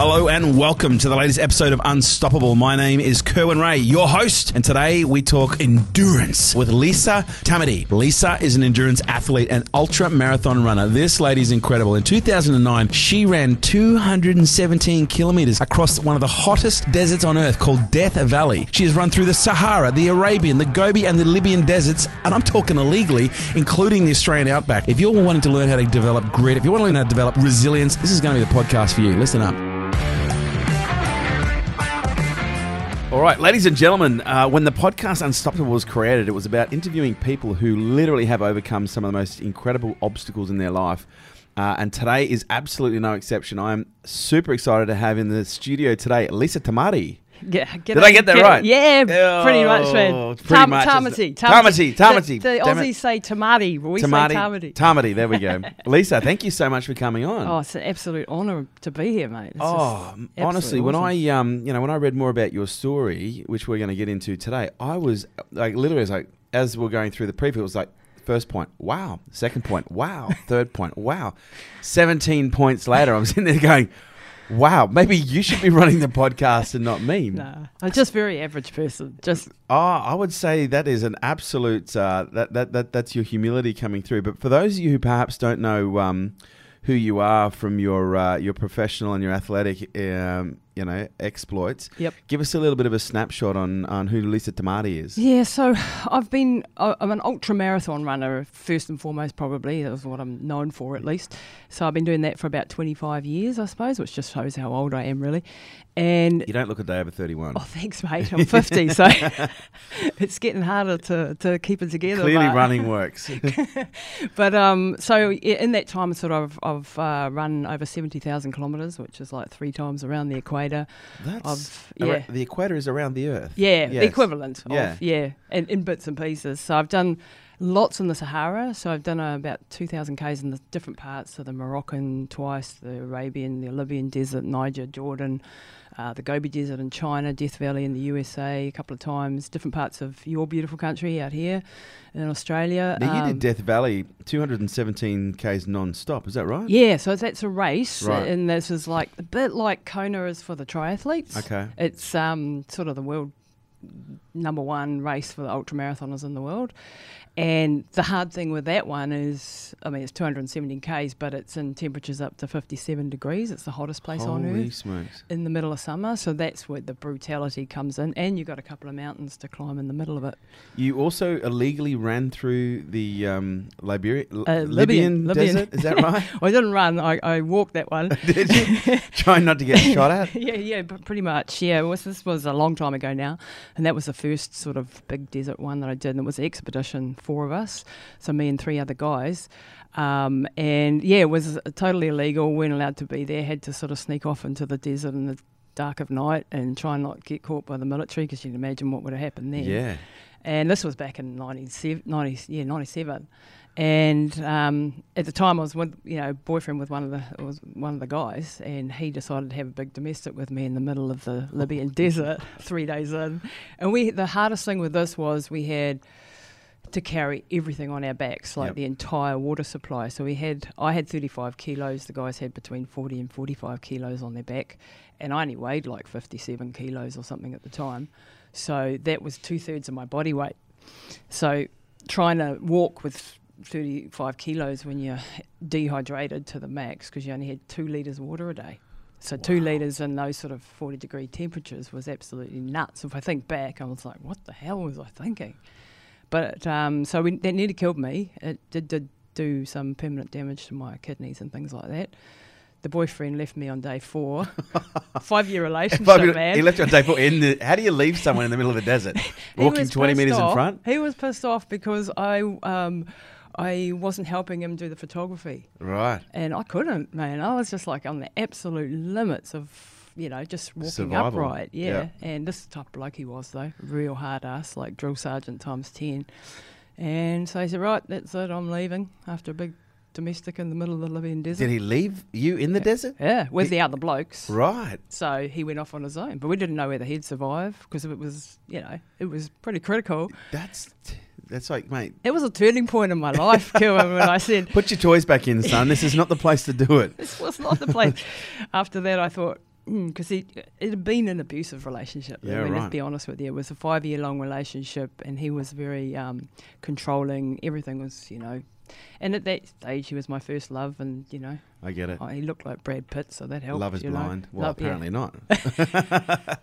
Hello and welcome to the latest episode of Unstoppable. My name is Kerwin Ray, your host, and today we talk endurance with Lisa Tamati. Lisa is an endurance athlete and ultra marathon runner. This lady is incredible. In 2009, she ran 217 kilometers across one of the hottest deserts on earth called Death Valley. She has run through the Sahara, the Arabian, the Gobi, and the Libyan deserts, and I'm talking illegally, including the Australian outback. If you're wanting to learn how to develop grit, if you want to learn how to develop resilience, this is going to be the podcast for you. Listen up. All right, ladies and gentlemen, uh, when the podcast Unstoppable was created, it was about interviewing people who literally have overcome some of the most incredible obstacles in their life. Uh, and today is absolutely no exception. I'm super excited to have in the studio today Lisa Tamati. Yeah, Did I get that right? Yeah, pretty much, man. Oh, pretty much, isn't Tamati. Tamati, Tamati. The, the. Aussies say tamati, but we Tamati. say tamati. Tamati, there we go. Lisa, thank you so much for coming on. Oh, it's an absolute honour to be here, mate. It's Oh, honestly, absolutely when. I um, you know, when I read more about your story, which we're going to get into today, I was like, literally, it's like as we're going through the preview, it was like first point, wow, second point, wow, third point, wow, seventeen points later, I'm sitting there going, wow, maybe you should be running the podcast and not me. Nah, I'm just very average person. Just Oh, I would say that is an absolute uh, that, that that that's your humility coming through. But for those of you who perhaps don't know um, who you are from your uh, your professional and your athletic um, you know exploits, Yep. give us a little bit of a snapshot on on who Lisa Tamati is. yeah. So I've been I'm an ultra marathon runner first and foremost. Probably that's what I'm known for at least. So I've been doing that for about 25 years, I suppose, which just shows how old I am, really. And You don't look a day over thirty one. Oh, thanks, mate. I'm 50, so it's getting harder to, to keep it together. Clearly, running works. But um, so in that time, sort of, I've uh, run over 70,000 kilometres, which is like three times around the equator. That's Of ar- yeah, the equator is around the Earth. yeah, the equivalent Yeah. of yeah, and in bits and pieces. So I've done lots in the Sahara. So I've done uh, about 2,000 k's in the different parts. So the Moroccan twice, the Arabian, the Libyan desert, Niger, Jordan. Uh, the Gobi Desert in China, Death Valley in the USA a couple of times, different parts of your beautiful country out here in Australia. Now you Um, did Death Valley, two hundred and seventeen k's non-stop. Is that right? Yeah, so that's a race, Right. and this is like a bit like Kona is for the triathletes. Okay. It's um, sort of the world number one race for the ultramarathoners in the world. And the hard thing with that one is, I mean, it's 217 k's, but it's in temperatures up to 57 degrees. It's the hottest place on earth smokes! in the middle of summer. So that's where the brutality comes in. And you've got a couple of mountains to climb in the middle of it. You also illegally ran through the um, Liberia, L- Uh, Libyan, Libyan- desert. Is that right? I didn't run, I, I walked that one. Did you? Trying not to get shot at. yeah, yeah, but pretty much. Yeah, was, this was a long time ago now, and that was the first sort of big desert one that I did, and it was an expedition, four of us, so me and three other guys. Um, and yeah, it was totally illegal. weren't allowed to be there. Had to sort of sneak off into the desert in the dark of night and try and not get caught by the military because you can imagine what would have happened there. Yeah. And this was back in 97, 90, yeah, 97. And um, at the time, I was with, you know, boyfriend with one of the was one of the guys, and he decided to have a big domestic with me in the middle of the Libyan desert, three days in. And we, the hardest thing with this was we had to carry everything on our backs, like Yep. the entire water supply. So we had, I had 35 kilos. The guys had between 40 and 45 kilos on their back, and I only weighed like 57 kilos or something at the time. So that was two thirds of my body weight. So trying to walk with 35 kilos when you're dehydrated to the max because you only had two litres of water a day. So two litres in those sort of 40 degree temperatures was absolutely nuts. If I think back, I was like, what the hell was I thinking? But um, so we, that nearly killed me. It did, did do some permanent damage to my kidneys and things like that. The boyfriend left me on day four. Five year relationship, Five man. He left you on day four. In the, how do you leave someone in the middle of the desert? Walking 20 pissed metres in front? He was pissed off because I um, I wasn't helping him do the photography, Right. and I couldn't, man. I was just like on the absolute limits of you know just walking Survival. upright, yeah. Yeah. And this type of bloke he was though, real hard ass, like drill sergeant times ten. And so he said, right, that's it. I'm leaving after a big domestic in the middle of the Libyan desert. Did he leave you in the desert? Yeah, with He- the other blokes. Right. So he went off on his own, but we didn't know whether he'd survive because it was, you know, it was pretty critical. That's that's like, mate. It was a turning point in my life, Kerwin, when I said, Put your toys back in, son. This is not the place to do it. this was not the place. After that, I thought, because it, it had been an abusive relationship. Yeah, I mean, right. let's be honest with you. It was a five year long relationship, and he was very um, controlling. Everything was, you know. And at that stage, he was my first love, and, you know, I get it. oh, he looked like Brad Pitt, so that helped. Love is you know. blind. Well, Love- yeah. apparently not.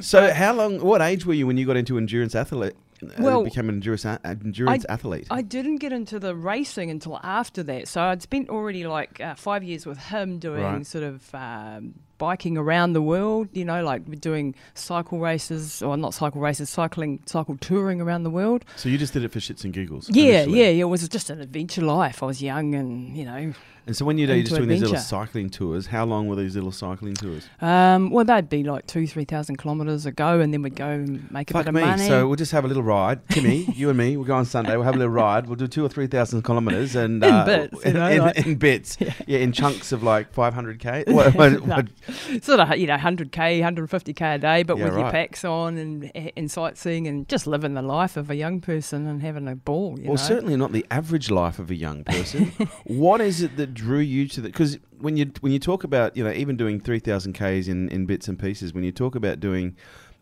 so, how long? What age were you when you got into endurance athlete? uh, Well, became an endurance a- endurance athlete. I didn't get into the racing until after that. So I'd spent already like uh, five years with him doing Right. sort of um, biking around the world, you know, like doing cycle races, or not cycle races, cycling, cycle touring around the world. so you just did it for shits and giggles. Yeah, initially. yeah, yeah, it was just an adventure life. I was young and, you know, And so when you're just Into doing these little cycling tours, how long were these little cycling tours? um, well, they'd be like two, 3,000 kilometres a go, and then we'd go and make a Fuck bit of me. money. So we'll just have a little ride. Timmy, you and me, we'll go on Sunday. We'll have a little ride. We'll do two or three thousand kilometres and In uh, bits, you know, in, like- in bits. Yeah. Yeah. in chunks of like 500k. What- what- No. what- sort of you know 100k 150k a day but Yeah, with your packs on and and sightseeing and just living the life of a young person and having a ball you well, know certainly not the average life of a young person. what is it that drew you to that? Because when you when you talk about you know even doing 3,000 k's in in bits and pieces, when you talk about doing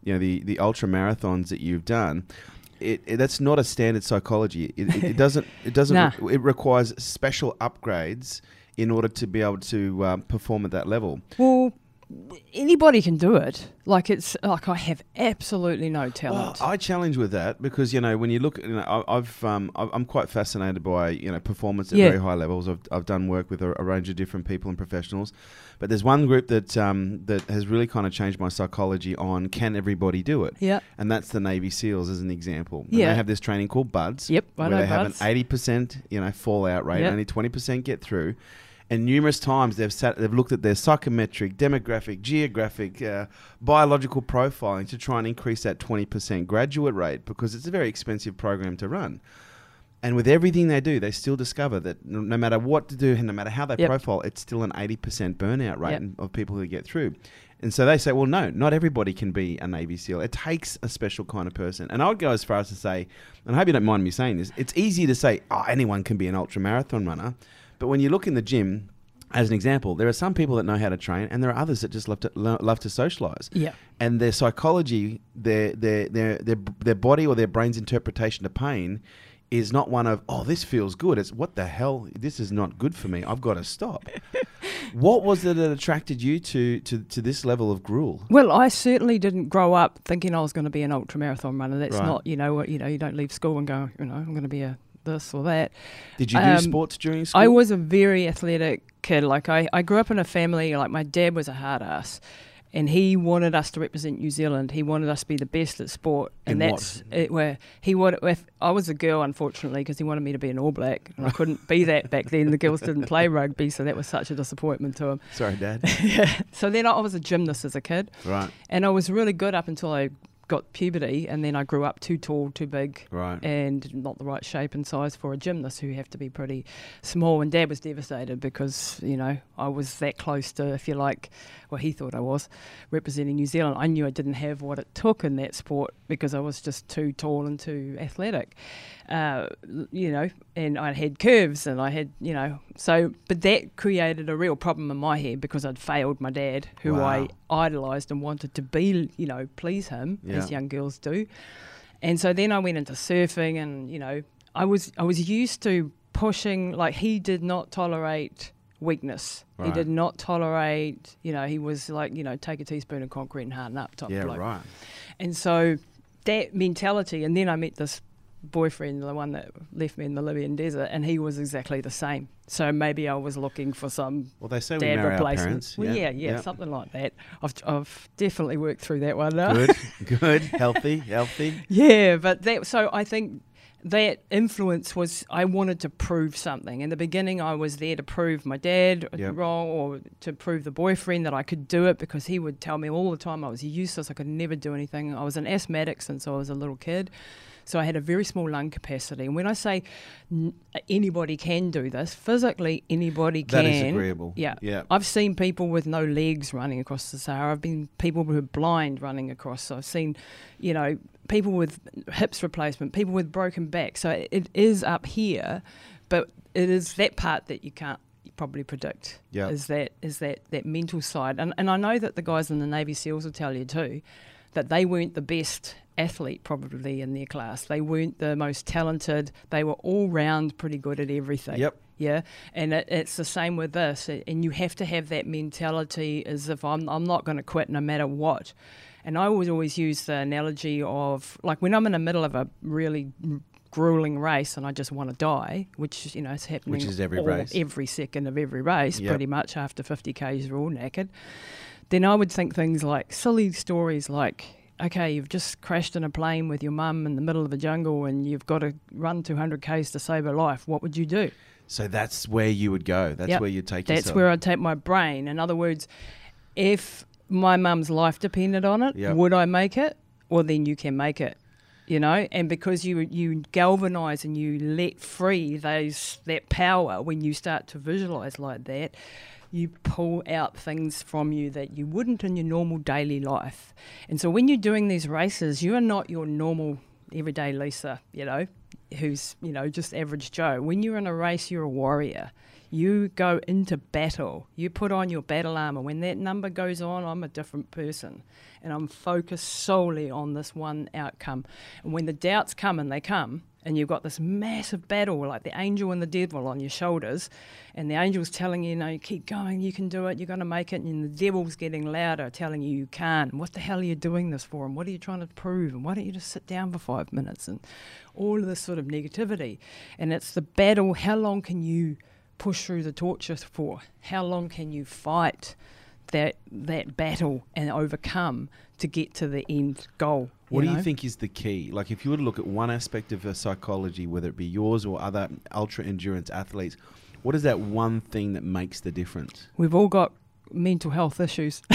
you know the the ultra marathons that you've done. It, it, that's not a standard psychology. It, it, it doesn't. It doesn't. Nah. re- it requires special upgrades in order to be able to um, perform at that level. well anybody can do it like it's like i have absolutely no Well, talent I challenge with that because you know when you look, you know, I- I've um, I'm quite fascinated by you know performance at Yeah. very high levels. I've, I've done work with a, a range of different people and professionals, but there's one group that um, that has really kind of changed my psychology on can everybody do it, yeah and that's the Navy SEALs as an example. And Yeah. they have this training called BUD/S, Yep, I where they have an eighty percent you know fallout rate, Yep. only twenty percent get through. And numerous times they've sat, they've looked at their psychometric, demographic, geographic, uh, biological profiling to try and increase that twenty percent graduate rate because it's a very expensive program to run. And with everything they do, they still discover that no, matter what to do, and no matter how they Yep. profile, it's still an eighty percent burnout rate Yep. of people who get through. And so they say, well, no, not everybody can be a Navy SEAL. It takes a special kind of person. And I would go as far as to say, and I hope you don't mind me saying this, it's easy to say, oh, anyone can be an ultra marathon runner. But when you look in the gym, as an example, there are some people that know how to train, and there are others that just love to love to socialize. yeah And their psychology, their their their their their body or their brain's interpretation of pain is not one of oh this feels good. It's what the hell this is not good for me. I've got to stop. what was it that attracted you to to to this level of gruel? well i certainly didn't grow up thinking i was going to be an ultra marathon runner that's Right. not you know what you know you don't leave school and go you know i'm going to be a this or that Did you do Um, sports during school? I was a very athletic kid. Like I, I grew up in a family like my dad was a hard ass, and he wanted us to represent New Zealand. He wanted us to be the best at sport, and In that's it. Where he wanted. If I was a girl, unfortunately, because he wanted me to be an All Black, and I couldn't be that back then. The girls didn't play rugby, so that was such a disappointment to him. Sorry, Dad. yeah. So then I was a gymnast as a kid, right, and I was really good up until I got puberty, and then I grew up too tall, too big, right. and not the right shape and size for a gymnast who have to be pretty small. And Dad was devastated because, you know, I was that close to, if you like, well, he thought I was representing New Zealand. I knew I didn't have what it took in that sport because I was just too tall and too athletic, uh, you know, and I had curves and I had, you know, so, but that created a real problem in my head because I'd failed my dad, who Wow. I idolised and wanted to be, you know, please him, as young girls do. And so then I went into surfing, and you know, I was I was used to pushing. Like he did not tolerate weakness. He did not tolerate. You know, he was like you know, take a teaspoon of concrete and harden up type Yeah, bloke. right. And so that mentality, and then I met this boyfriend, the one that left me in the Libyan desert, and he was exactly the same. So maybe I was looking for some Well, they say we dad marry our replacement. parents. Well, yeah, yeah, something like that. I've I've definitely worked through that one now. Good, good, healthy, healthy. Yeah, but that so I think that influence was I wanted to prove something. In the beginning, I was there to prove my dad Yep. wrong, or to prove the boyfriend that I could do it because he would tell me all the time I was useless. I could never do anything. I was an asthmatic since I was a little kid. So I had a very small lung capacity, and when I say n- anybody can do this, physically anybody can. That is agreeable. Yeah. Yeah. I've seen people with no legs running across the Sahara. I've been people who are blind running across. I've seen, you know, people with hips replacement, people with broken back. So it is up here, but it is that part that you can't probably predict. Yeah. Is that is that that mental side, and and I know that the guys in the Navy SEALs will tell you too, that they weren't the best athlete probably in their class. They weren't the most talented. They were all round pretty good at everything. Yep. Yeah, and it, it's the same with this, and you have to have that mentality as if I'm I'm not going to quit no matter what. And I always always use the analogy of like when I'm in the middle of a really grueling race and I just want to die, which you know is happening Which is every race. every second of every race, Yep. pretty much after 50 k's you're all knackered. Then I would think things like silly stories like. Okay, you've just crashed in a plane with your mum in the middle of the jungle and you've got to run 200 k's to save her life. What would you do? So that's where you would go. That's Yep. where you'd take That's yourself. where I'd take my brain. In other words, if my mum's life depended on it, Yep. would I make it? Well, then you can make it. You know, and because you you galvanize and you let free those that power when you start to visualize like that, you pull out things from you that you wouldn't in your normal daily life. And so when you're doing these races, you are not your normal everyday Lisa, you know, who's, you know, just average Joe. When you're in a race, you're a warrior. You go into battle. You put on your battle armor. When that number goes on, I'm a different person. And I'm focused solely on this one outcome. And when the doubts come, and they come, and you've got this massive battle, like the angel and the devil on your shoulders, and the angel's telling you, you keep going, you can do it, you're going to make it, and the devil's getting louder, telling you you can't. What the hell are you doing this for? And what are you trying to prove? And why don't you just sit down for five minutes? And all of this sort of negativity. And it's the battle. How long can you push through the torture for? How long can you fight that that battle and overcome to get to the end goal? What do you think is the key? Like, if you were to look at one aspect of a psychology, whether it be yours or other ultra endurance athletes, what is that one thing that makes the difference? We've all got mental health issues.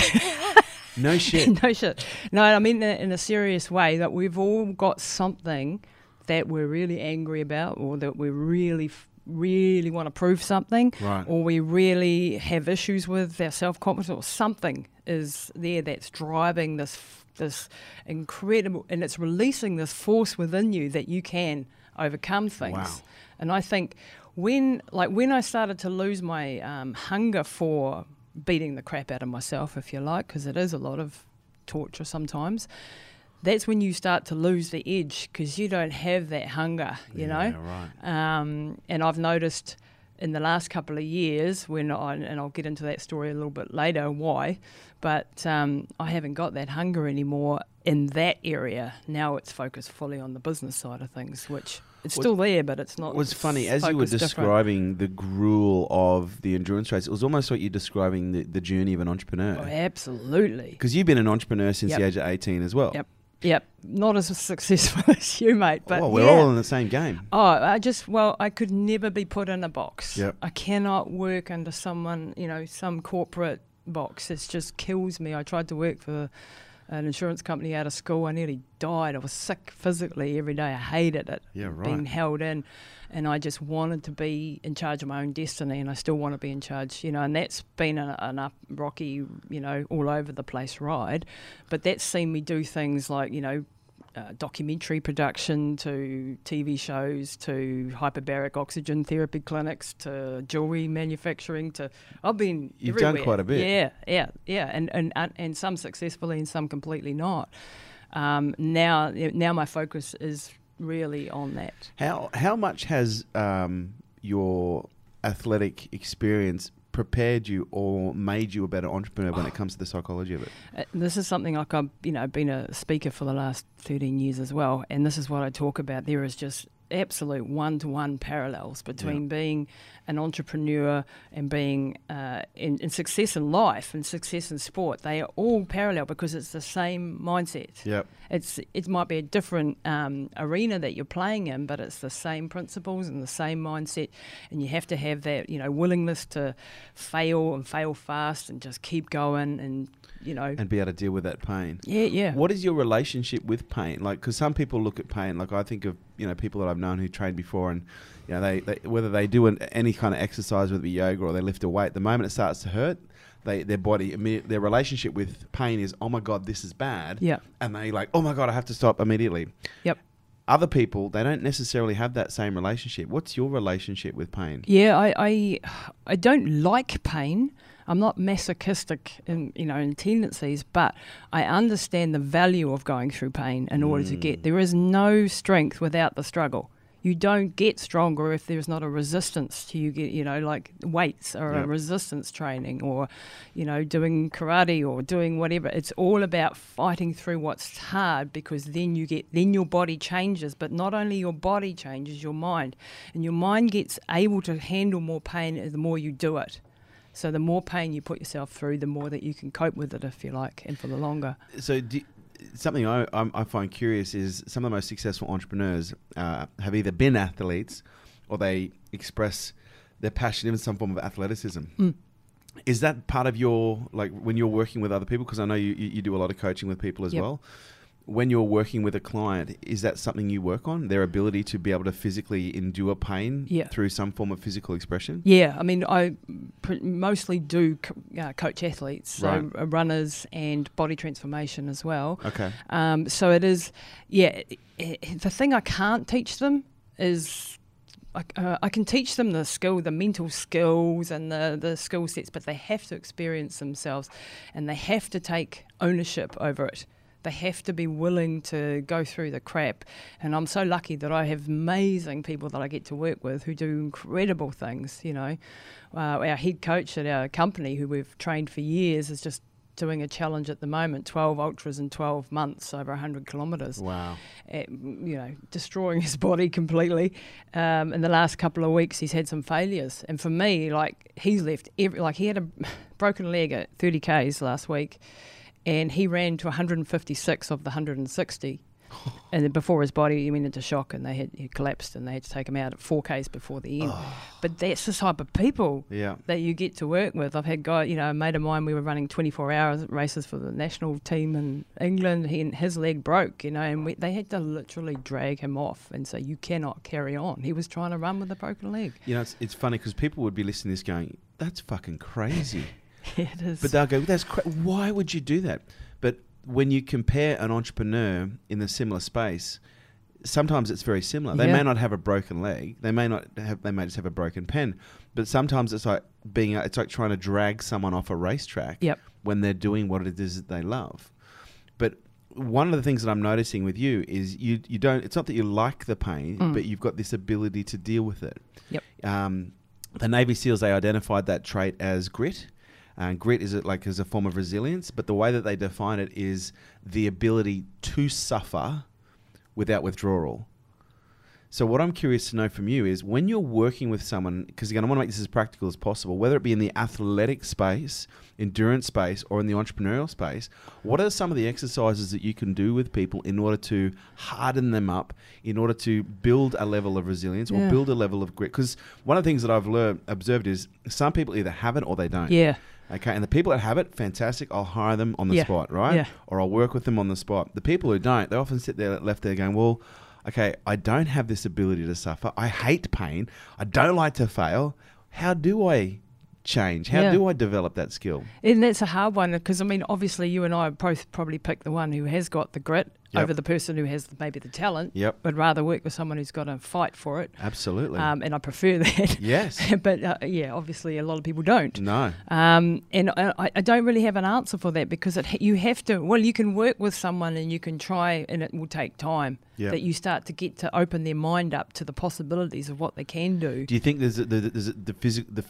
No shit. no shit. No, I mean that in a serious way that we've all got something that we're really angry about or that we're really f- really want to prove something Right. or we really have issues with our self-confidence or something is there that's driving this this incredible and it's releasing this force within you that you can overcome things Wow. and i think when like when i started to lose my um, hunger for beating the crap out of myself if you like because it is a lot of torture sometimes that's when you start to lose the edge because you don't have that hunger you know Yeah, right. um, and I've noticed in the last couple of years when I, and I'll get into that story a little bit later why, but um, I haven't got that hunger anymore in that area. Now it's focused fully on the business side of things, which it's still there, but it's not. It was funny as you were focused different. describing the gruel of the endurance race. It was almost like you're describing the, the journey of an Oh, entrepreneur. absolutely. Because you've been an entrepreneur since Yep. the age of 18 as well. Yep. Yep. Not as successful as you, mate, but well, we're yeah. all in the same game. Oh, I just well, I could never be put in a box. Yep. I cannot work under someone, you know, some corporate box. It just kills me. I tried to work for an insurance company out of school. I nearly died. I was sick physically every day. I hated it. Yeah, right. Being held in, and I just wanted to be in charge of my own destiny, and I still want to be in charge. You know, and that's been a, an up rocky, you know, all over the place ride. But that's seen me do things like, you know, uh, documentary production to TV shows to hyperbaric oxygen therapy clinics to jewelry manufacturing to I've been You've done quite a bit. Yeah, yeah, yeah, and and and, and some successfully and some completely not. Um, now now my focus is really on that. How how much has um, your athletic experience prepared you or made you a better entrepreneur when it comes to the psychology of it? Uh, this is something like I've you know been a speaker for the last 13 years as well, and this is what I talk about. There is just absolute one-to-one parallels between being an entrepreneur and being uh, in, in success in life and success in sport. They are all parallel because it's the same mindset. Yep. It's it might be a different um, arena that you're playing in, but it's the same principles and the same mindset, and you have to have that you know willingness to fail and fail fast and just keep going and you know And be able to deal with that pain. yeah yeah What is your relationship with pain? Like, because some people look at pain. Like, I think of you know people that I've known who trained before, and you know they, they whether they do an, any kind of exercise, whether it be yoga or they lift a weight, the moment it starts to hurt, they their body their relationship with pain is oh my god this is bad, yeah and they like oh my god I have to stop immediately. Yep. other people they don't necessarily have that same relationship. What's your relationship with pain? Yeah, I, I, I don't like pain. I'm not masochistic in you know in tendencies, but I understand the value of going through pain in order to get. Mm. There is no strength without the struggle. You don't get stronger if there's not a resistance to you get you know like weights or Yep. a resistance training or you know doing karate or doing whatever. It's all about fighting through what's hard because then you get then your body changes, but not only your body changes, your mind, and your mind gets able to handle more pain the more you do it. So the more pain you put yourself through, the more that you can cope with it, if you like, and for the longer. So, do, something I, I find curious is some of the most successful entrepreneurs uh, have either been athletes or they express their passion in some form of athleticism. Mm. Is that part of your like when you're working with other people? Because I know you, you you do a lot of coaching with people as Yep. well. When you're working with a client, is that something you work on? Their ability to be able to physically endure pain Yeah. through some form of physical expression. Yeah, I mean, I pr- mostly do co- uh, coach athletes, so Right. uh, runners and body transformation as well. Okay. Um, so it is, yeah. i i the thing I can't teach them is. I, uh, I can teach them the skill, the mental skills, and the, the skill sets, but they have to experience themselves, and they have to take ownership over it. They have to be willing to go through the crap. And I'm so lucky that I have amazing people that I get to work with who do incredible things. You know, uh, our head coach at our company, who we've trained for years, is just doing a challenge at the moment 12 ultras in 12 months over 100 kilometres Wow. eh, you know, destroying his body completely. Um, in the last couple of weeks, he's had some failures, and for me, like he's left every like he had a broken leg at 30 k's last week, and he ran to 156 of the 160. And then before his body he went into shock and they had he collapsed and they had to take him out at 4Ks before the end. Oh. But that's the type of people Yeah. that you get to work with. I've had guy, you know, a mate of mine. We were running 24 hours races for the national team in England. He his leg broke, you know, and we, they had to literally drag him off and say, "You cannot carry on." He was trying to run with a broken leg. You know, it's, it's funny because people would be listening to this going, that's fucking crazy. it is. But they'll go, that's cra- why would you do that? But when you compare an entrepreneur in a similar space, sometimes it's very similar. They Yeah. may not have a broken leg. They may not have. They may just have a broken pen. But sometimes it's like being. It's like trying to drag someone off a racetrack Yep. when they're doing what it is that they love. But one of the things that I'm noticing with you is you you don't. It's not that you like the pain, Mm. but you've got this ability to deal with it. Yep. Um, the Navy SEALs they identified that trait as grit. And grit is it like as a form of resilience, but the way that they define it is the ability to suffer without withdrawal. So what I'm curious to know from you is when you're working with someone, because again, I want to make this as practical as possible, whether it be in the athletic space, endurance space, or in the entrepreneurial space, what are some of the exercises that you can do with people in order to harden them up, in order to build a level of resilience or build a level of grit? Because one of the things that I've learned, observed is some people either have it or they don't. yeah, Okay, and the people that have it, fantastic. I'll hire them on the Yeah. spot, right? Yeah. Or I'll work with them on the spot. The people who don't, they often sit there left there going, "Well, okay, I don't have this ability to suffer. I hate pain. I don't like to fail. How do I change? How Yeah. do I develop that skill?" and that's a hard one because I mean, obviously, you and I both probably pick the one who has got the grit Yep. over the person who has maybe the talent. Yep, Would rather work with someone who's got to fight for it, absolutely. um, and I prefer that. yes. but uh, yeah, obviously, a lot of people don't. No. Um, and I, I don't really have an answer for that because it, you have to. Well, you can work with someone and you can try, and it will take time. Yeah. That you start to get to open their mind up to the possibilities of what they can do. Do you think there's a, the there's a, the physic the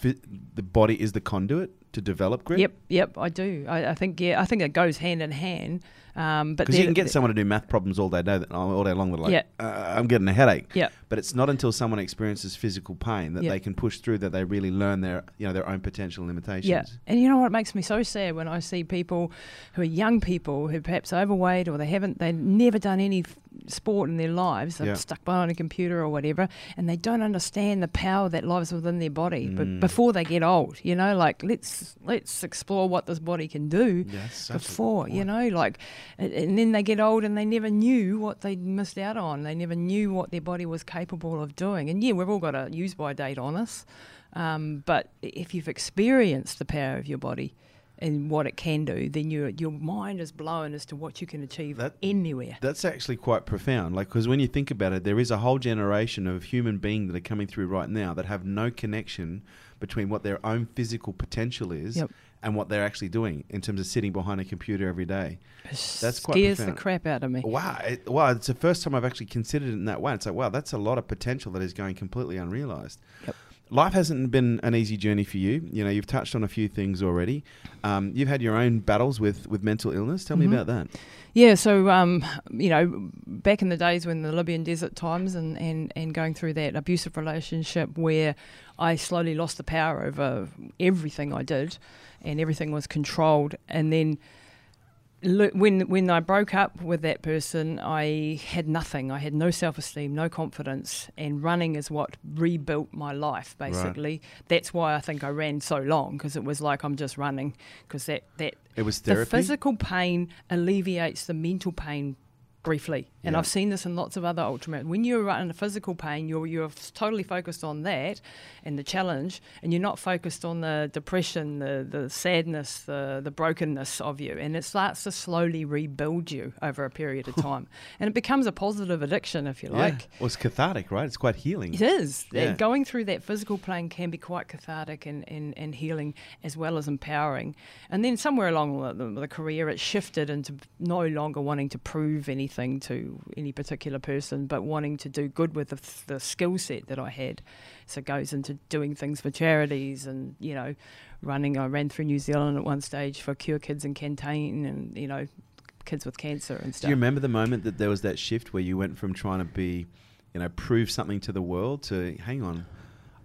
the body is the conduit to develop grit? Yep, yep, I do. I, I think yeah, I think it goes hand in hand. Um, but Because you can get someone to do math problems all day, day all day long. They're like, Yeah. uh, I'm getting a headache. Yeah. But it's not until someone experiences physical pain that Yeah. they can push through that they really learn their you know their own potential limitations. Yeah, and you know what makes me so sad when I see people who are young people who perhaps overweight or they haven't, they've never done any sport in their lives, they're Yeah. stuck behind a computer or whatever, and they don't understand the power that lies within their body. Mm. But before they get old, you know, like let's let's explore what this body can do. Yeah, that's such a Before, you know, like, and, and then they get old and they never knew what they missed out on. They never knew what their body was capable of doing. And yeah, we've all got a use by date on us. Um, but if you've experienced the power of your body, and what it can do, then your your mind is blown as to what you can achieve That- anywhere. That's actually quite profound. Like, because when you think about it, there is a whole generation of human beings that are coming through right now that have no connection between what their own physical potential is Yep. and what they're actually doing in terms of sitting behind a computer every day. It That's quite scares the crap out of me. Wow. It, wow. It's the first time I've actually considered it in that way. It's like, wow, that's a lot of potential that is going completely unrealized. Yep. Life hasn't been an easy journey for you. You know, you've touched on a few things already. Um, you've had your own battles with, with mental illness. Tell Mhm. me about that. Yeah, so um, you know, back in the days when the Libyan desert times and, and, and going through that abusive relationship where I slowly lost the power over everything I did and everything was controlled and then when when I broke up with that person, I had nothing. I had no self esteem, no confidence, and running is what rebuilt my life. Right. Basically, that's why I think I ran so long because it was like I'm just running because that that It was the physical pain alleviates the mental pain briefly. And Yeah. I've seen this in lots of other ultramarathons. When you're in a physical pain, you're you're totally focused on that and the challenge, and you're not focused on the depression, the the sadness, the the brokenness of you, and it starts to slowly rebuild you over a period of time, and it becomes a positive addiction, if you yeah. like. Well, it's cathartic, right? It's quite healing. It is. Yeah. Going through that physical pain can be quite cathartic and, and, and healing as well as empowering. And then somewhere along the, the career, it shifted into no longer wanting to prove anything to any particular person, but wanting to do good with the, the skill set that I had. So it goes into doing things for charities and, you know, running. I ran through New Zealand at one stage for Cure Kids in Canteen and, you know, kids with cancer and stuff. Do you remember the moment that there was that shift where you went from trying to be, you know, prove something to the world to hang on,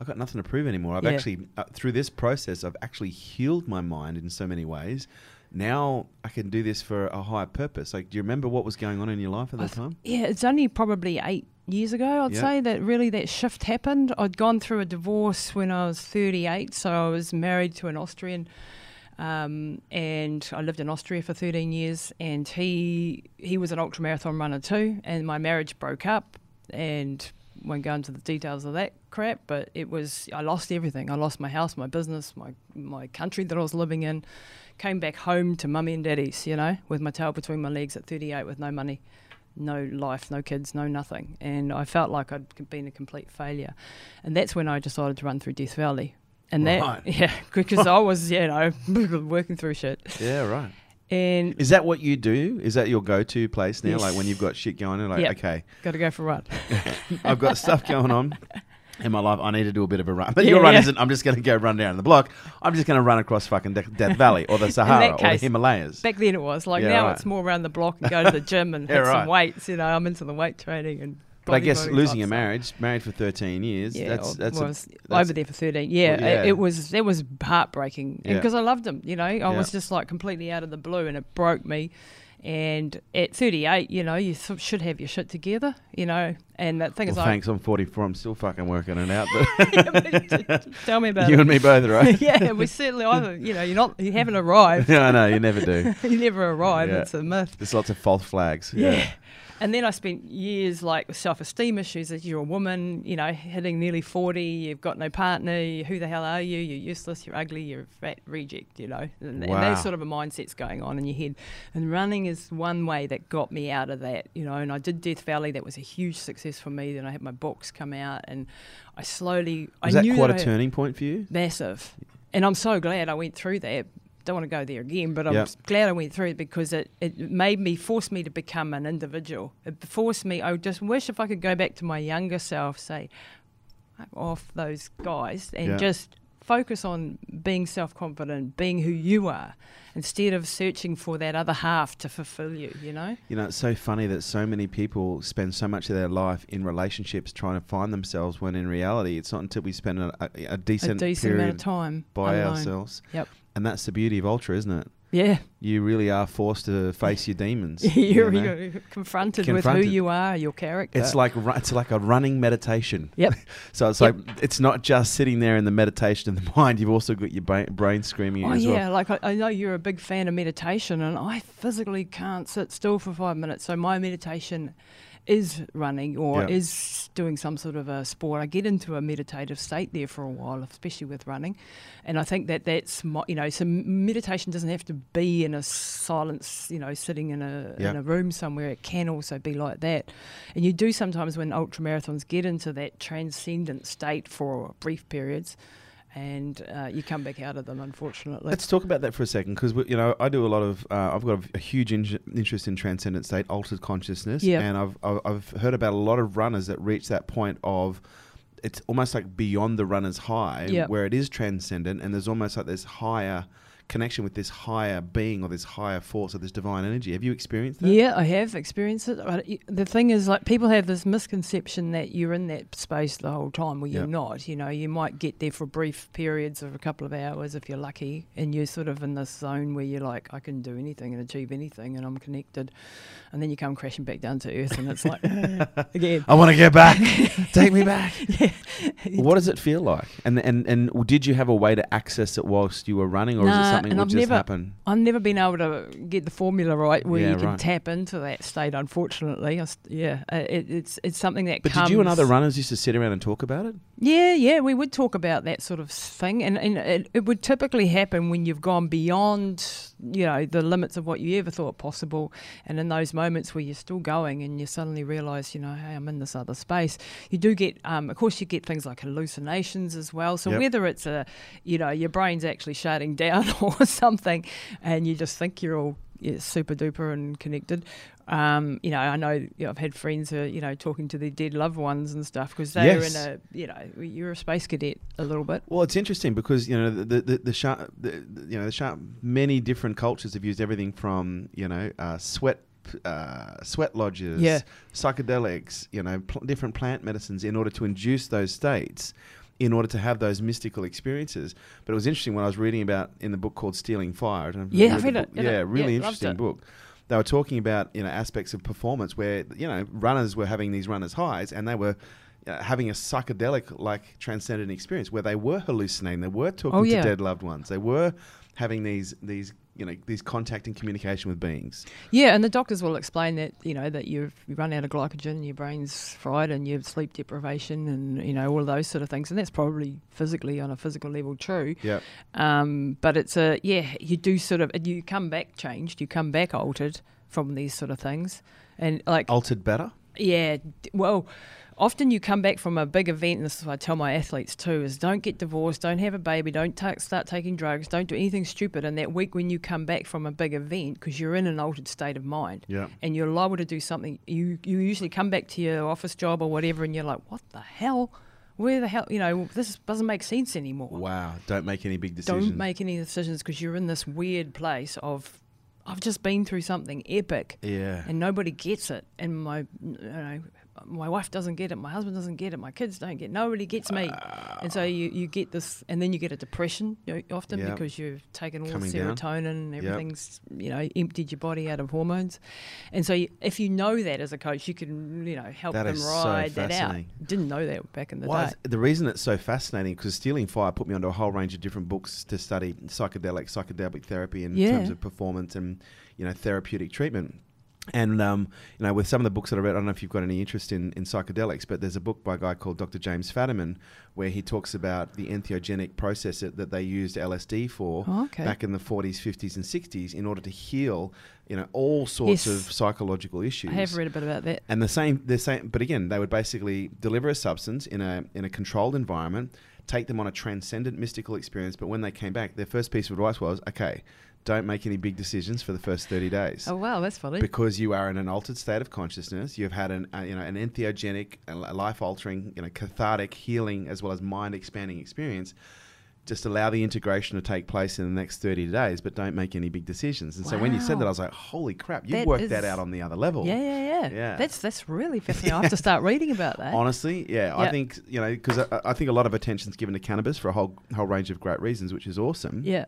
I've got nothing to prove anymore. I've Yeah. actually uh, through this process, I've actually healed my mind in so many ways. Now I can do this for a higher purpose. Like, do you remember what was going on in your life at that th- time? Yeah, it's only probably eight years ago, I'd Yeah. say, that really that shift happened. I'd gone through a divorce when I was 38, so I was married to an Austrian. Um, and I lived in Austria for 13 years, and he he was an ultra marathon runner too. And my marriage broke up, and won't go into the details of that crap. But it was I lost everything. I lost my house, my business, my my country that I was living in. Came back home to mummy and daddy's, you know, with my tail between my legs at 38 with no money no life, no kids, no nothing. And I felt like I'd been a complete failure. And that's when I decided to run through Death Valley. And that, yeah, because I was, you know, working through shit. Yeah, right. And Is that what you do? Is that your go-to place now? Like when you've got shit going on, like Yep. okay, got to go for a run. I've got stuff going on in my life. I need to do a bit of a run. But Yeah, your run yeah. isn't. I'm just going to go run down the block. I'm just going to run across fucking De- Death Valley or the Sahara or the Himalayas. Back then it was. Like Yeah, now right. it's more around the block and go to the gym and hit right. some weights. You know, I'm into the weight training and. But I guess losing a marriage, married for 13 years, Yeah, that's that's, well, a, that's over there for 13. Yeah, Well, yeah. It, it was it was heartbreaking because I loved him. You know, I was just like completely out of the blue, and it broke me. And at 38, you know, you should have your shit together. You know, and that thing Well, is, thanks. I'm 44. I'm still fucking working it out. But tell me about you it. and me both, right? yeah, we certainly either. You know, you're not, you haven't arrived. yeah, I know. You never do. you never arrive. Yeah. It's a myth. There's lots of false flags. Yeah. And then I spent years like with self esteem issues as you're a woman, you know, hitting nearly 40, you've got no partner, you- who the hell are you? You're useless, you're ugly, you're a fat reject, you know. And, and that sort of a mindset's going on in your head. And running is one way that got me out of that, you know. And I did Death Valley, that was a huge success for me. Then I had my books come out and I slowly. Was I that knew quite that a turning point for you? massive. And I'm so glad I went through that. Don't want to go there again, but I'm Yep. glad I went through it because it, it made me, force me to become an individual. It forced me, I just wish if I could go back to my younger self, say, "Fuck off those guys and Yeah. just focus on being self confident, being who you are, instead of searching for that other half to fulfill you, you know? You know, it's so funny that so many people spend so much of their life in relationships trying to find themselves when in reality it's not until we spend a, a, a A decent, decent amount period of time. by alone. ourselves. Yep. And that's the beauty of Ultra, isn't it? Yeah. You really are forced to face your demons. you're, you know? you're confronted, Confronted. with who you are, your character. It's like it's like a running meditation. Yep. So it's Yep. like it's not just sitting there in the meditation of the mind. You've also got your brain, brain screaming Oh yeah, well. like I, I know you're a big fan of meditation, and I physically can't sit still for five minutes. So my meditation is running or Yeah. is doing some sort of a sport, I get into a meditative state there for a while, especially with running. And I think that that's, mo- you know, so meditation doesn't have to be in a silence, you know, sitting in a, Yeah. in a room somewhere. It can also be like that. And you do sometimes when ultra marathons get into that transcendent state for brief periods. And uh, you come back out of them, unfortunately. Let's talk about that for a second because you know I do a lot of uh, I've got a, a huge in- interest in transcendent state, altered consciousness, Yeah. and I've I've I've heard about a lot of runners that reach that point of it's almost like beyond the runner's high, Yeah. where it is transcendent, and there's almost like this higher connection with this higher being or this higher force or this divine energy. Have you experienced that? Yeah, I have experienced it. The thing is, like, people have this misconception that you're in that space the whole time. Well, you're Yep. not. You know, you might get there for brief periods of a couple of hours if you're lucky, and you're sort of in this zone where you're like, I can do anything and achieve anything, and I'm connected. And then you come crashing back down to earth, and it's like, again. I want to get back. Take me back. yeah. What does it feel like? And and and did you have a way to access it whilst you were running, or is it Nah, something and I've never- happened? I've never been able to get the formula right where Yeah, you can right. tap into that state. Unfortunately, I yeah, uh, it, it's it's something that. But comes did you and other runners used to sit around and talk about it? Yeah, yeah, we would talk about that sort of thing, and, and it, it would typically happen when you've gone beyond, you know, the limits of what you ever thought possible, and in those moments where you're still going and you suddenly realise, you know, hey, I'm in this other space. You do get, um, of course, you get things like hallucinations as well. So Yep. whether it's a, you know, your brain's actually shutting down or something, and you just think you're all yeah, super duper and connected. Um, you know, I know you know, I've had friends who are, you know, talking to their dead loved ones and stuff because they're Yes. in a, you know, you're a space cadet a little bit. Well, it's interesting because you know the the the, the, sharp, the, you know the sharp, many different cultures have used everything from you know uh, sweat. Uh, sweat lodges, Yeah. psychedelics, you know, pl- different plant medicines in order to induce those states, in order to have those mystical experiences. But it was interesting when I was reading about in the book called Stealing Fire. I don't know if you've Yeah, I've read it, book. Yeah, really Yeah, interesting book. They were talking about you know aspects of performance where you know runners were having these runners highs and they were uh, having a psychedelic like transcendent experience where they were hallucinating, they were talking Oh, yeah. to dead loved ones, they were having these these you know these contact and communication with beings. Yeah, and the doctors will explain that you know that you've you run out of glycogen, your brain's fried, and you have sleep deprivation, and you know all of those sort of things, and that's probably physically on a physical level true. Yeah, Um, but it's a yeah, you do sort of you come back changed, you come back altered from these sort of things, and like altered better. Yeah, well, often you come back from a big event, and this is what I tell my athletes too: is don't get divorced, don't have a baby, don't ta start taking drugs, don't do anything stupid. And that week when you come back from a big event, because you're in an altered state of mind, Yeah. and you're liable to do something, you you usually come back to your office job or whatever, and you're like, what the hell? Where the hell? You know, this doesn't make sense anymore. Wow. Don't make any big decisions. Don't make any decisions because you're in this weird place of. I've just been through something epic Yeah. and nobody gets it. And my, you know, my wife doesn't get it. My husband doesn't get it. My kids don't get. It, nobody gets me. And so you, you get this, and then you get a depression you know, often Yeah. because you've taken all Coming the down. serotonin and Yep. everything's you know emptied your body out of hormones. And so you, if you know that as a coach, you can you know help That them is so ride that out. fascinating. Didn't know that back in the Well, day. the reason it's so fascinating because Stealing Fire put me onto a whole range of different books to study psychedelic, psychedelic therapy in Yeah. terms of performance and you know therapeutic treatment. And um, you know, with some of the books that I read, I don't know if you've got any interest in, in psychedelics, but there's a book by a guy called Dr. James Fadiman where he talks about the entheogenic process that, that they used LSD for Oh, okay. back in the 40s, 50s, and 60s in order to heal, you know, all sorts Yes. of psychological issues. I have read a bit about that. And the same, the same, but again, they would basically deliver a substance in a in a controlled environment, take them on a transcendent mystical experience. But when they came back, their first piece of advice was, okay, don't make any big decisions for the first thirty days. Oh wow, that's funny. Because you are in an altered state of consciousness, you've had an uh, you know an entheogenic, a life altering, you know cathartic, healing as well as mind expanding experience. Just allow the integration to take place in the next thirty days, but don't make any big decisions. And so when you said that, I was like, "Holy crap! You That worked that out on the other level." yeah, yeah, yeah, Yeah. That's that's really fascinating. I have to start reading about that. Honestly, yeah, I think you know because I, I think a lot of attention's given to cannabis for a whole whole range of great reasons, which is awesome. yeah.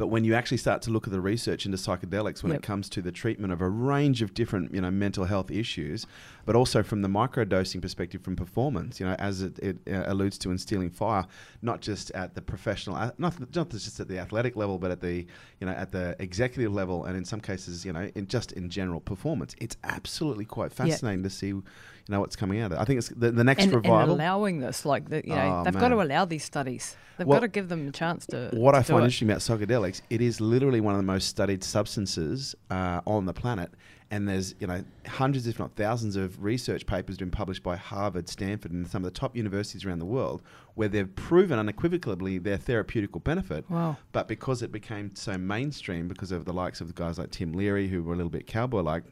But when you actually start to look at the research into psychedelics when Yep. it comes to the treatment of a range of different, you know, mental health issues, but also from the microdosing perspective from performance, you know, as it, it uh, alludes to in Stealing Fire, not just at the professional, uh, not, not just at the athletic level, but at the, you know, at the executive level, and in some cases, you know, in just in general performance. It's absolutely quite Yeah. fascinating to see, you know, what's coming out of it. I think it's the, the next and, and revival. allowing this, like the, you know, Oh, they've got to allow these studies. They've Well, got to give them a chance to. what to I find it. interesting about psychedelics, it is literally one of the most studied substances uh, on the planet. And there's, you know, hundreds, if not thousands, of research papers been published by Harvard, Stanford, and some of the top universities around the world, where they've proven unequivocally their therapeutical benefit. Wow. But because it became so mainstream, because of the likes of the guys like Tim Leary, who were a little bit cowboy-like,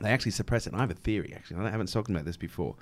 they actually suppress it. And I have a theory, actually. I haven't spoken about this before.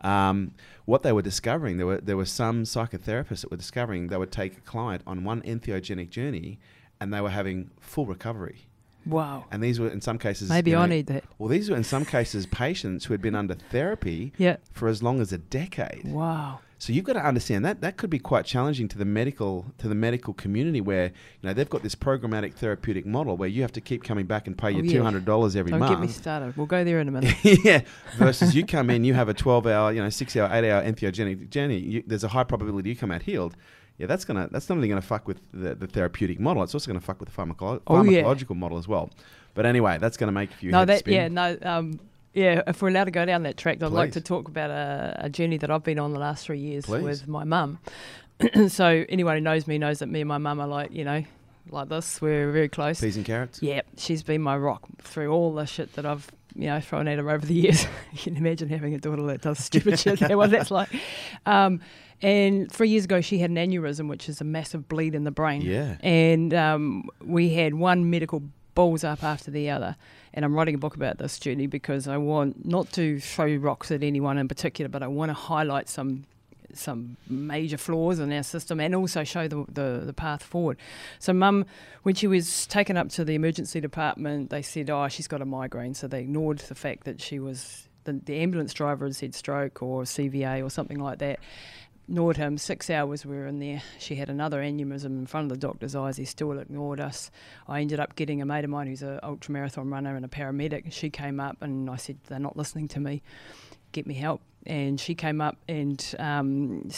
Um, what they were discovering, there were there were some psychotherapists that were discovering they would take a client on one entheogenic journey, and they were having full recovery. Wow. And these were in some cases Maybe you I need that. Well, these were in some cases patients who had been under therapy Yeah. for as long as a decade. Wow. So you've got to understand that that could be quite challenging to the medical to the medical community where you know they've got this programmatic therapeutic model where you have to keep coming back and pay Oh, your yeah. two hundred dollars every Don't month. get me started. We'll go there in a minute. yeah. Versus you come in, you have a 12 hour, you know, six hour, eight hour entheogenic journey. You, there's a high probability you come out healed. Yeah, that's gonna that's not only gonna fuck with the, the therapeutic model. It's also gonna fuck with the pharmacolo- Oh, yeah. pharmacological model as well. But anyway, that's gonna make a few no, heads that spin. yeah, no, um, yeah. If we're allowed to go down that track, I'd like to talk about a, a journey that I've been on the last three years Please. with my mum. so anyone who knows me knows that me and my mum are like you know, like this. We're very close. Peas and carrots. Yeah, she's been my rock through all the shit that I've you know thrown at her over the years. you can imagine having a daughter that does stupid shit. That what that's like. Um, and three years ago, she had an aneurysm, which is a massive bleed in the brain. Yeah. And um, we had one medical balls up after the other. And I'm writing a book about this journey because I want not to throw rocks at anyone in particular, but I want to highlight some some major flaws in our system and also show the, the, the path forward. So, mum, when she was taken up to the emergency department, they said, oh, she's got a migraine. So they ignored the fact that she was, the, the ambulance driver had said stroke or CVA or something like that. Ignored him. Six hours we were in there. She had another aneurysm in front of the doctor's eyes. He still ignored us. I ended up getting a mate of mine who's an ultra marathon runner and a paramedic. She came up and I said, they're not listening to me. Get me help. And she came up and um,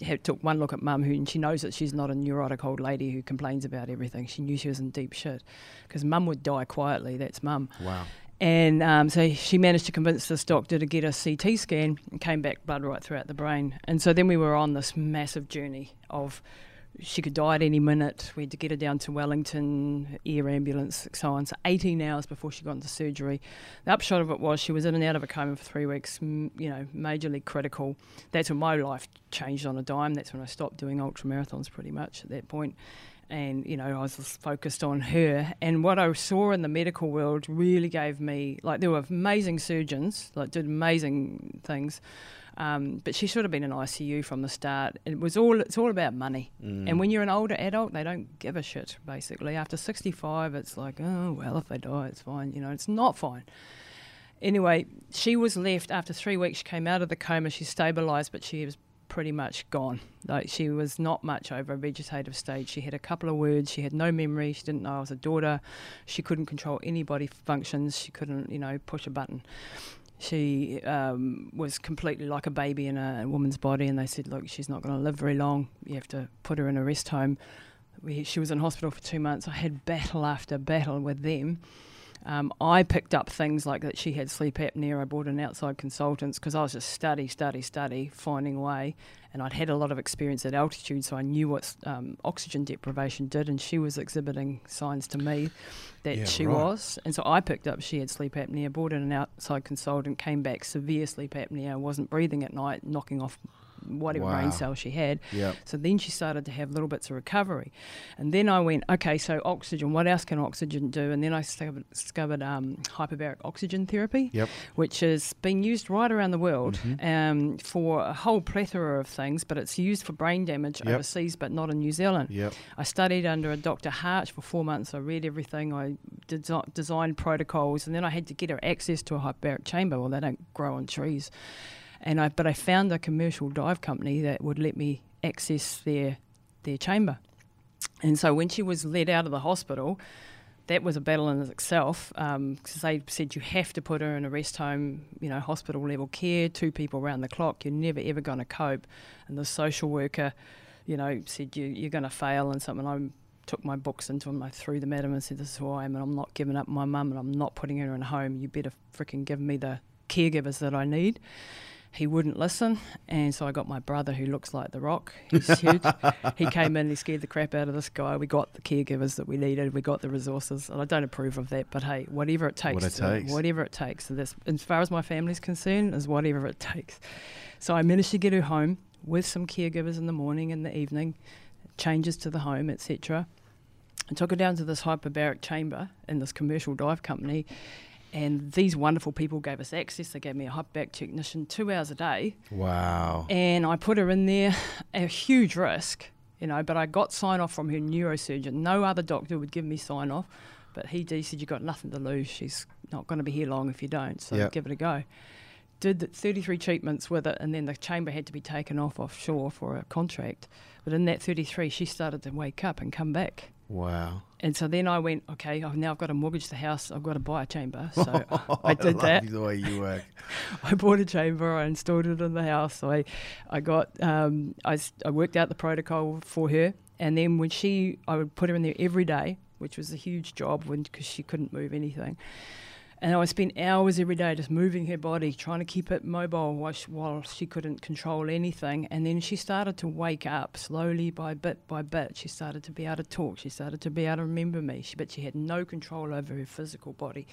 had, took one look at mum, who and she knows that she's not a neurotic old lady who complains about everything. She knew she was in deep shit because mum would die quietly. That's mum. Wow. And um, so she managed to convince this doctor to get a CT scan and came back blood right throughout the brain. And so then we were on this massive journey of she could die at any minute. We had to get her down to Wellington, air ambulance, so on. So 18 hours before she got into surgery. The upshot of it was she was in and out of a coma for three weeks, you know, majorly critical. That's when my life changed on a dime. That's when I stopped doing ultra marathons pretty much at that point and you know I was focused on her. And what I saw in the medical world really gave me like there were amazing surgeons, like did amazing things, um, but she should have been in ICU from the start. It was all it's all about money. Mm. And when you're an older adult, they don't give a shit. Basically, after 65, it's like oh well, if they die, it's fine. You know, it's not fine. Anyway, she was left after three weeks. She came out of the coma. She stabilised, but she was pretty much gone. Like she was not much over a vegetative stage. She had a couple of words. She had no memory. She didn't know I was a daughter. She couldn't control any body functions. She couldn't, you know, push a button. She um, was completely like a baby in a, woman's body, and they said, "Look, she's not going to live very long. You have to put her in a rest home." We, she was in hospital for two months. I had battle after battle with them. Um, I picked up things like that she had sleep apnea. I brought in outside consultants because I was just study, study, study, finding a way. And I'd had a lot of experience at altitude, so I knew what um, oxygen deprivation did. And she was exhibiting signs to me that Yeah, she right. was. And so I picked up she had sleep apnea, brought in an outside consultant, came back severe sleep apnea, wasn't breathing at night, knocking off whatever Wow. brain cells she had. Yeah. So then she started to have little bits of recovery. And then I went, okay, so oxygen, what else can oxygen do? And then I discovered, discovered um, hyperbaric oxygen therapy, Yep. which is being used right around the world Mhm. um, for a whole plethora of things, but it's used for brain damage Yep. overseas, but not in New Zealand. Yep. I studied under a Dr. Hart for four months. I read everything. I desi- designed protocols, and then I had to get her access to a hyperbaric chamber. Well, they don't grow on trees, and I but I found a commercial dive company that would let me access their their chamber. And so when she was led out of the hospital, that was a battle in itself because um, they said you have to put her in a rest home, you know, hospital level care, two people around the clock. You're never ever going to cope. And the social worker, you know, said you, you're going to fail and something. I took my books into him. I threw them at him and said, "This is who I am, and I'm not giving up my mum, and I'm not putting her in a home. You better freaking give me the caregivers that I need." He wouldn't listen, and so I got my brother, who looks like the Rock. He's huge. he came in, he scared the crap out of this guy. We got the caregivers that we needed, we got the resources, and I don't approve of that, but hey, whatever it takes, what it takes. whatever it takes. So this, as far as my family's concerned, is whatever it takes. So I managed to get her home with some caregivers in the morning and the evening, changes to the home, etc. And took her down to this hyperbaric chamber in this commercial dive company and these wonderful people gave us access. They gave me a hyperbaric technician two hours a day. Wow. And I put her in there, a huge risk, you know, but I got sign off from her neurosurgeon. No other doctor would give me sign off, but he, he said, You've got nothing to lose. She's not going to be here long if you don't, so yep. give it a go. Did 33 treatments with it, and then the chamber had to be taken off offshore for a contract. But in that 33, she started to wake up and come back. Wow. And so then I went, okay, I've now I've got to mortgage the house. I've got to buy a chamber. So I did I that. The way you work. I bought a chamber. I installed it in the house. So I, I got, um, I, I worked out the protocol for her. And then when she, I would put her in there every day, which was a huge job because she couldn't move anything. And I spent hours every day just moving her body, trying to keep it mobile while she, while she couldn't control anything. And then she started to wake up slowly by bit by bit. She started to be able to talk. She started to be able to remember me. She, but she had no control over her physical body.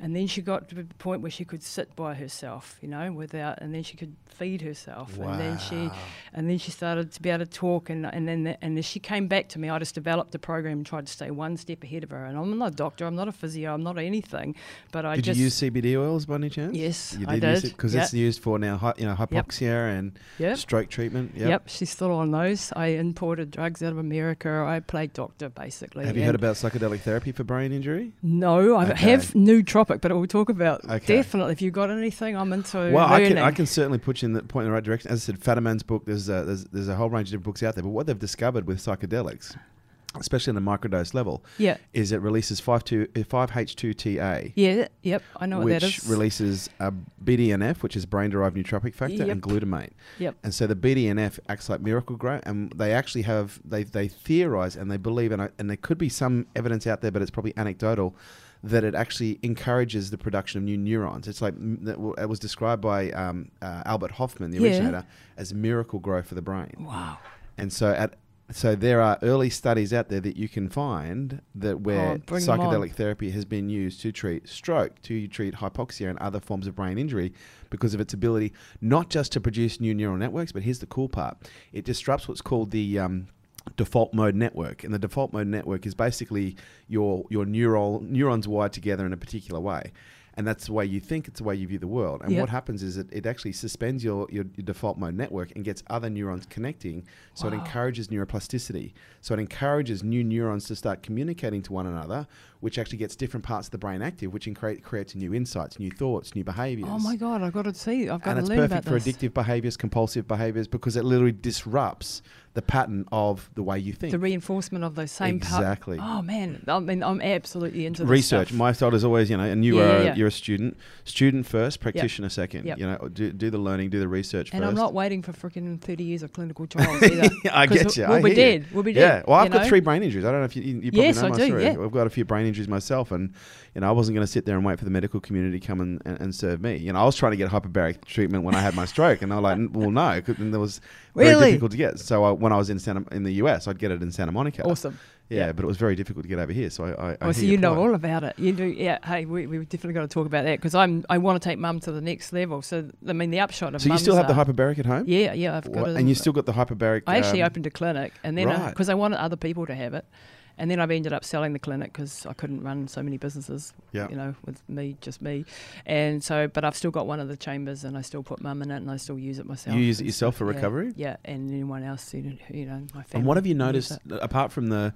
And then she got to the point where she could sit by herself, you know, without, and then she could feed herself. Wow. And then she, and then she started to be able to talk. And and then the, and as she came back to me, I just developed a program and tried to stay one step ahead of her. And I'm not a doctor, I'm not a physio, I'm not anything, but I did just you use CBD oils by any chance? Yes, you did I did because yep. it's used for now, you know, hypoxia yep. and yep. stroke treatment. Yep. yep, she's still on those. I imported drugs out of America. I played doctor basically. Have you heard about psychedelic therapy for brain injury? No, I okay. have nootropic, but we'll talk about. Okay. Definitely. If you've got anything, I'm into. Well, I can, I can certainly put you in the point in the right direction. As I said, Fadiman's book. There's a, there's there's a whole range of different books out there. But what they've discovered with psychedelics, especially in the microdose level, yeah, is it releases five two uh, five H two TA. Yeah. Yep. I know what which that is. releases a BDNF, which is brain derived nootropic factor, Yep. and glutamate. Yep. And so the BDNF acts like Miracle-Gro, and they actually have they they theorize and they believe, and I, and there could be some evidence out there, but it's probably anecdotal, that it actually encourages the production of new neurons. It's like m- that w- it was described by um, uh, Albert Hofmann, the Yeah. originator, as Miracle-Gro for the brain. Wow. And so at so there are early studies out there that you can find that where Oh, 'em on. psychedelic therapy has been used to treat stroke, to treat hypoxia and other forms of brain injury because of its ability not just to produce new neural networks, but here's the cool part: it disrupts what's called the um, default mode network, and the default mode network is basically your your neural neurons wired together in a particular way. And that's the way you think, it's the way you view the world. And Yep. what happens is it, it actually suspends your, your, your default mode network and gets other neurons connecting. So it encourages neuroplasticity. So it encourages new neurons to start communicating to one another, which actually gets different parts of the brain active, which incre- creates new insights, new thoughts, new behaviors. Oh my god! I've got to see. I've got and to it's learn perfect about for this. addictive behaviors, compulsive behaviors, because it literally disrupts the pattern of the way you think. The reinforcement of those same. Exactly. Oh man! I mean, I'm absolutely into this research. stuff. My style is always, you know, and you Yeah, are yeah, you're a student, student first, practitioner second. Yep. You know, do, do the learning, do the research and first. I'm not waiting for freaking 30 years of clinical trials either. I get you. We'll I be dead. We'll be Yeah, dead. well, I've got know? three brain injuries. I don't know if you, you probably Yes, know I my do, story. yeah. I've got a few brain injuries myself, and you know, I wasn't going to sit there and wait for the medical community to come and, and, and serve me. You know, I was trying to get hyperbaric treatment when I had my stroke, and they were like, "N- "Well, no," and there was very difficult to get. So I, when I was in Santa, in the US, I'd get it in Santa Monica. Awesome. Yeah, Yeah. but it was very difficult to get over here. So I, I, I Oh, so you know all about it. You do, yeah. Hey, we we definitely got to talk about that because I'm I want to take mum to the next level. So I mean, the upshot of So you still have the hyperbaric at home? Yeah, yeah. I've got What- it. and you still got the hyperbaric. I actually um, opened a clinic, and then right. because I wanted other people to have it, and then I've ended up selling the clinic because I couldn't run so many businesses. Yeah. You know, with me, just me, and so. But I've still got one of the chambers, and I still put mum in it, and I still use it myself. You use it yourself for recovery? Yeah, and anyone else, you know, you know, my family. And what have you noticed apart from the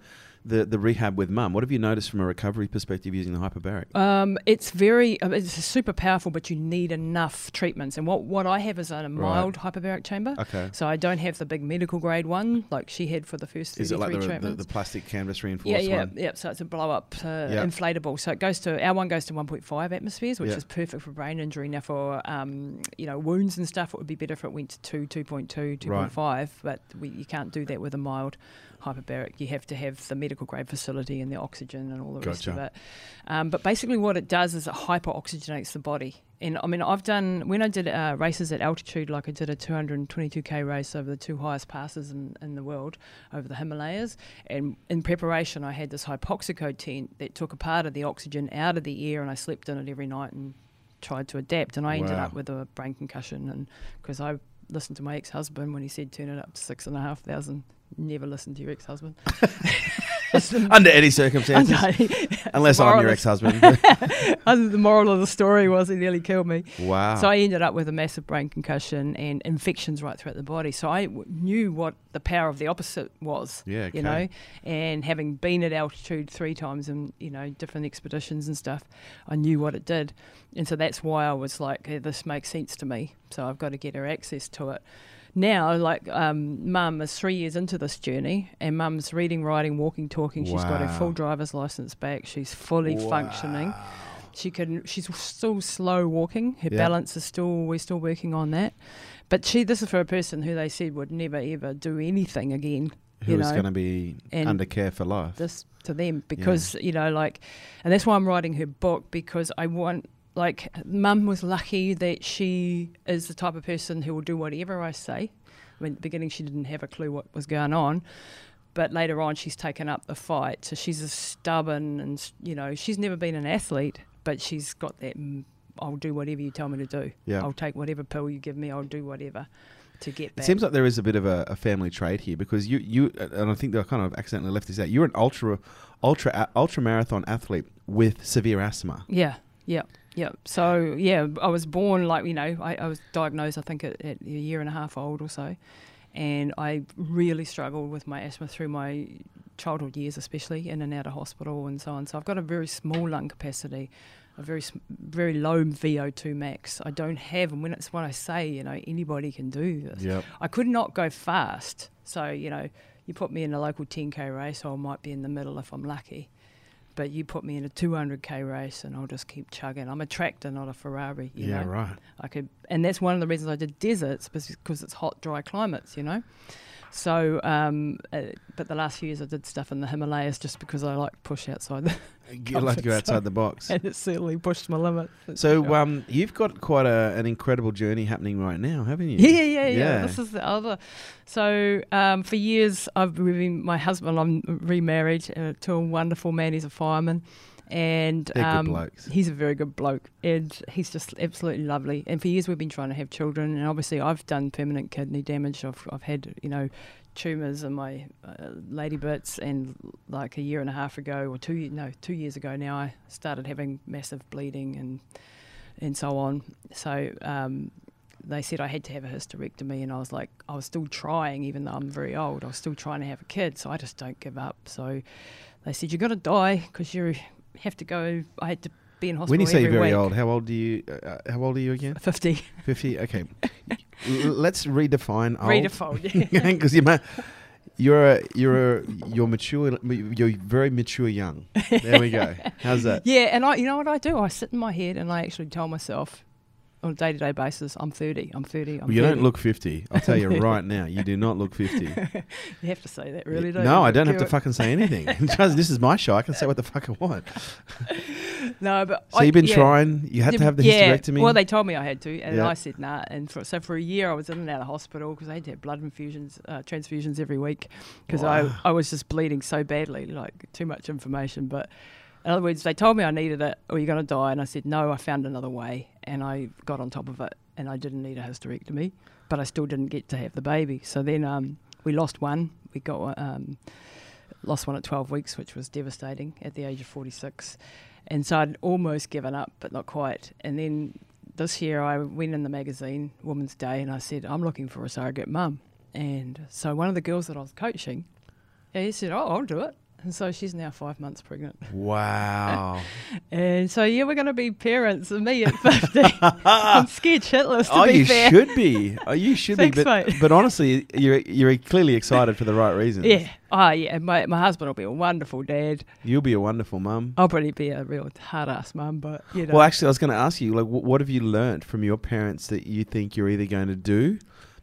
the, the rehab with mum. What have you noticed from a recovery perspective using the hyperbaric? Um, it's very, it's super powerful, but you need enough treatments. And what, what I have is a mild hyperbaric chamber. Okay. So I don't have the big medical grade one like she had for the first Is it like the, the, treatments. the plastic canvas reinforced yeah, yeah, one? yeah. So it's a blow up uh, Yeah. inflatable. So it goes to our one goes to 1.5 atmospheres, which Yeah. is perfect for brain injury. Now for um, you know wounds and stuff, it would be better if it went to 2, 2.2, 2.5. But we, you can't do that with a mild hyperbaric. You have to have the medical grade facility and the oxygen and all the rest of it. Um, but basically, what it does is it hyperoxygenates the body. And I mean, I've done when I did uh, races at altitude, like I did a 222k race over the two highest passes in, in the world, over the Himalayas. And in preparation, I had this hypoxico tent that took a part of the oxygen out of the air, and I slept in it every night and tried to adapt. And I ended up with a brain concussion, and because I listened to my ex-husband when he said turn it up to six and a half thousand. Never listen to your ex-husband. Under any circumstances, unless I'm your ex-husband. the moral of the story was he nearly killed me. wow. So I ended up with a massive brain concussion and infections right throughout the body. So I w- knew what the power of the opposite was. Yeah, okay. You know, and having been at altitude three times and, you know different expeditions and stuff, I knew what it did, and so that's why I was like, "Hey, this makes sense to me. So I've got to get her access to it. Now, like, um, mum is three years into this journey, and mum's reading, writing, walking, talking. She's got her Wow. full driver's license back. She's fully functioning. She can. She's still slow walking. Her Yeah. balance is still. We're still working on that. But she. This is for a person who they said would never ever do anything again. Who you is know, going to be and under care for life? this to them because you know like and that's why I'm writing her book because I want like mum was lucky that she is the type of person who will do whatever I say. I mean, at the beginning she didn't have a clue what was going on, but later on she's taken up the fight. So she's a stubborn and you know she's never been an athlete, but she's got that. I'll do whatever you tell me to do. Yeah. I'll take whatever pill you give me. I'll do whatever to get It back. seems like there is a bit of a, a family trait here because you, you, uh, and I think that I kind of accidentally left this out. You're an ultra, ultra, ultra marathon athlete with severe asthma. Yeah, yeah, yeah. So yeah, I was born like you know I, I was diagnosed I think at, at a year and a half old or so, and I really struggled with my asthma through my childhood years, especially in and out of hospital and so on. So I've got a very small lung capacity, a very very low VO2 max. I don't have, and when it's when I say you know anybody can do this. Yep. I could not go fast. So, you know, you put me in a local 10k race, I might be in the middle if I'm lucky. But you put me in a 200k race and I'll just keep chugging. I'm a tractor, not a Ferrari. You Yeah, know? right. I could, and that's one of the reasons I did deserts because it's hot, dry climates, you know. So, um, uh, but the last few years I did stuff in the Himalayas just because I like push outside, the, You like to go outside the box. and it certainly pushed my limit. So sure. um, you've got quite a, an incredible journey happening right now, haven't you? Yeah, yeah, yeah, yeah. This is the other. So um, for years, I've been my husband. I'm remarried uh, to a wonderful man. He's a fireman, and um, he's a very good bloke, and he's just absolutely lovely. And for years, we've been trying to have children, and obviously, I've done permanent kidney damage. I've I've had you know tumors in my uh, lady bits, and like a year and a half ago, or two no two years ago now, I started having massive bleeding and and so on. So um, they said I had to have a hysterectomy, and I was like, I was still trying, even though I'm very old. I was still trying to have a kid, so I just don't give up. So they said you're gonna die because you have to go. I had to be in hospital. When you say very week. old, how old do you? Uh, how old are you again? Fifty. Fifty. Okay. L- let's redefine old. redefined. Yeah. because you ma- you're a, you're a, you're mature. You're very mature young. There we go. How's that? yeah, and I, you know what I do? I sit in my head and I actually tell myself on a day to day basis, I'm 30, I'm 30, I'm Well, you 30. don't look 50. I'll tell you right now, you do not look 50. You have to say that, really, don't no? I don't have to fucking say anything. This is my show. I can say what the fuck I want. No, but So I, you've been yeah. trying. You had to have the yeah. hysterectomy. Well, they told me I had to, and Yeah. I said nah. And for, so for a year, I was in and out of hospital because I had to have blood infusions, uh, transfusions every week because Wow. I, I was just bleeding so badly, like too much information. But in other words, they told me I needed it or you're going to die. And I said, no, I found another way. And I got on top of it and I didn't need a hysterectomy, but I still didn't get to have the baby. So then um, we lost one. We got um, lost one at 12 weeks, which was devastating at the age of 46. And so I'd almost given up, but not quite. And then this year I went in the magazine, Woman's Day, and I said, I'm looking for a surrogate mum. And so one of the girls that I was coaching, he said, Oh, I'll do it. And so she's now five months pregnant. Wow. And so, yeah, we're going to be parents. And me at 50. I'm scared shitless, to oh, be you fair. should be. Oh, you should Thanks, be. But, but honestly, you're you're clearly excited for the right reasons. Yeah. Oh, yeah. My, my husband will be a wonderful dad. You'll be a wonderful mum. I'll probably be a real hard ass mum, but, you know. Well, actually, I was going to ask you, like, what have you learnt from your parents that you think you're either going to do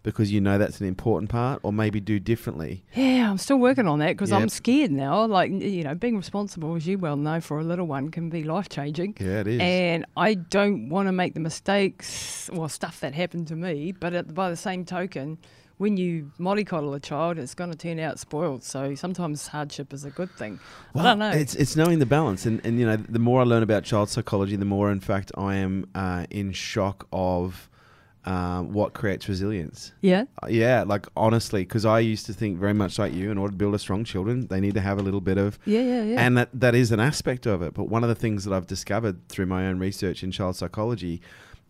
because you know that's an important part, or maybe do differently? Yeah, I'm still working on that because Yep. I'm scared now. Like, you know, being responsible, as you well know, for a little one can be life changing. Yeah, it is. And I don't want to make the mistakes or stuff that happened to me. But at, by the same token, when you mollycoddle a child, it's going to turn out spoiled. So sometimes hardship is a good thing. I don't know. It's it's knowing the balance, and and you know, the more I learn about child psychology, the more, in fact, I am uh, in shock of. Um, what creates resilience? yeah. Uh, Yeah, like honestly, because I used to think very much like you. In order to build a strong children, they need to have a little bit of Yeah, yeah, yeah. and that that is an aspect of it. But one of the things that I've discovered through my own research in child psychology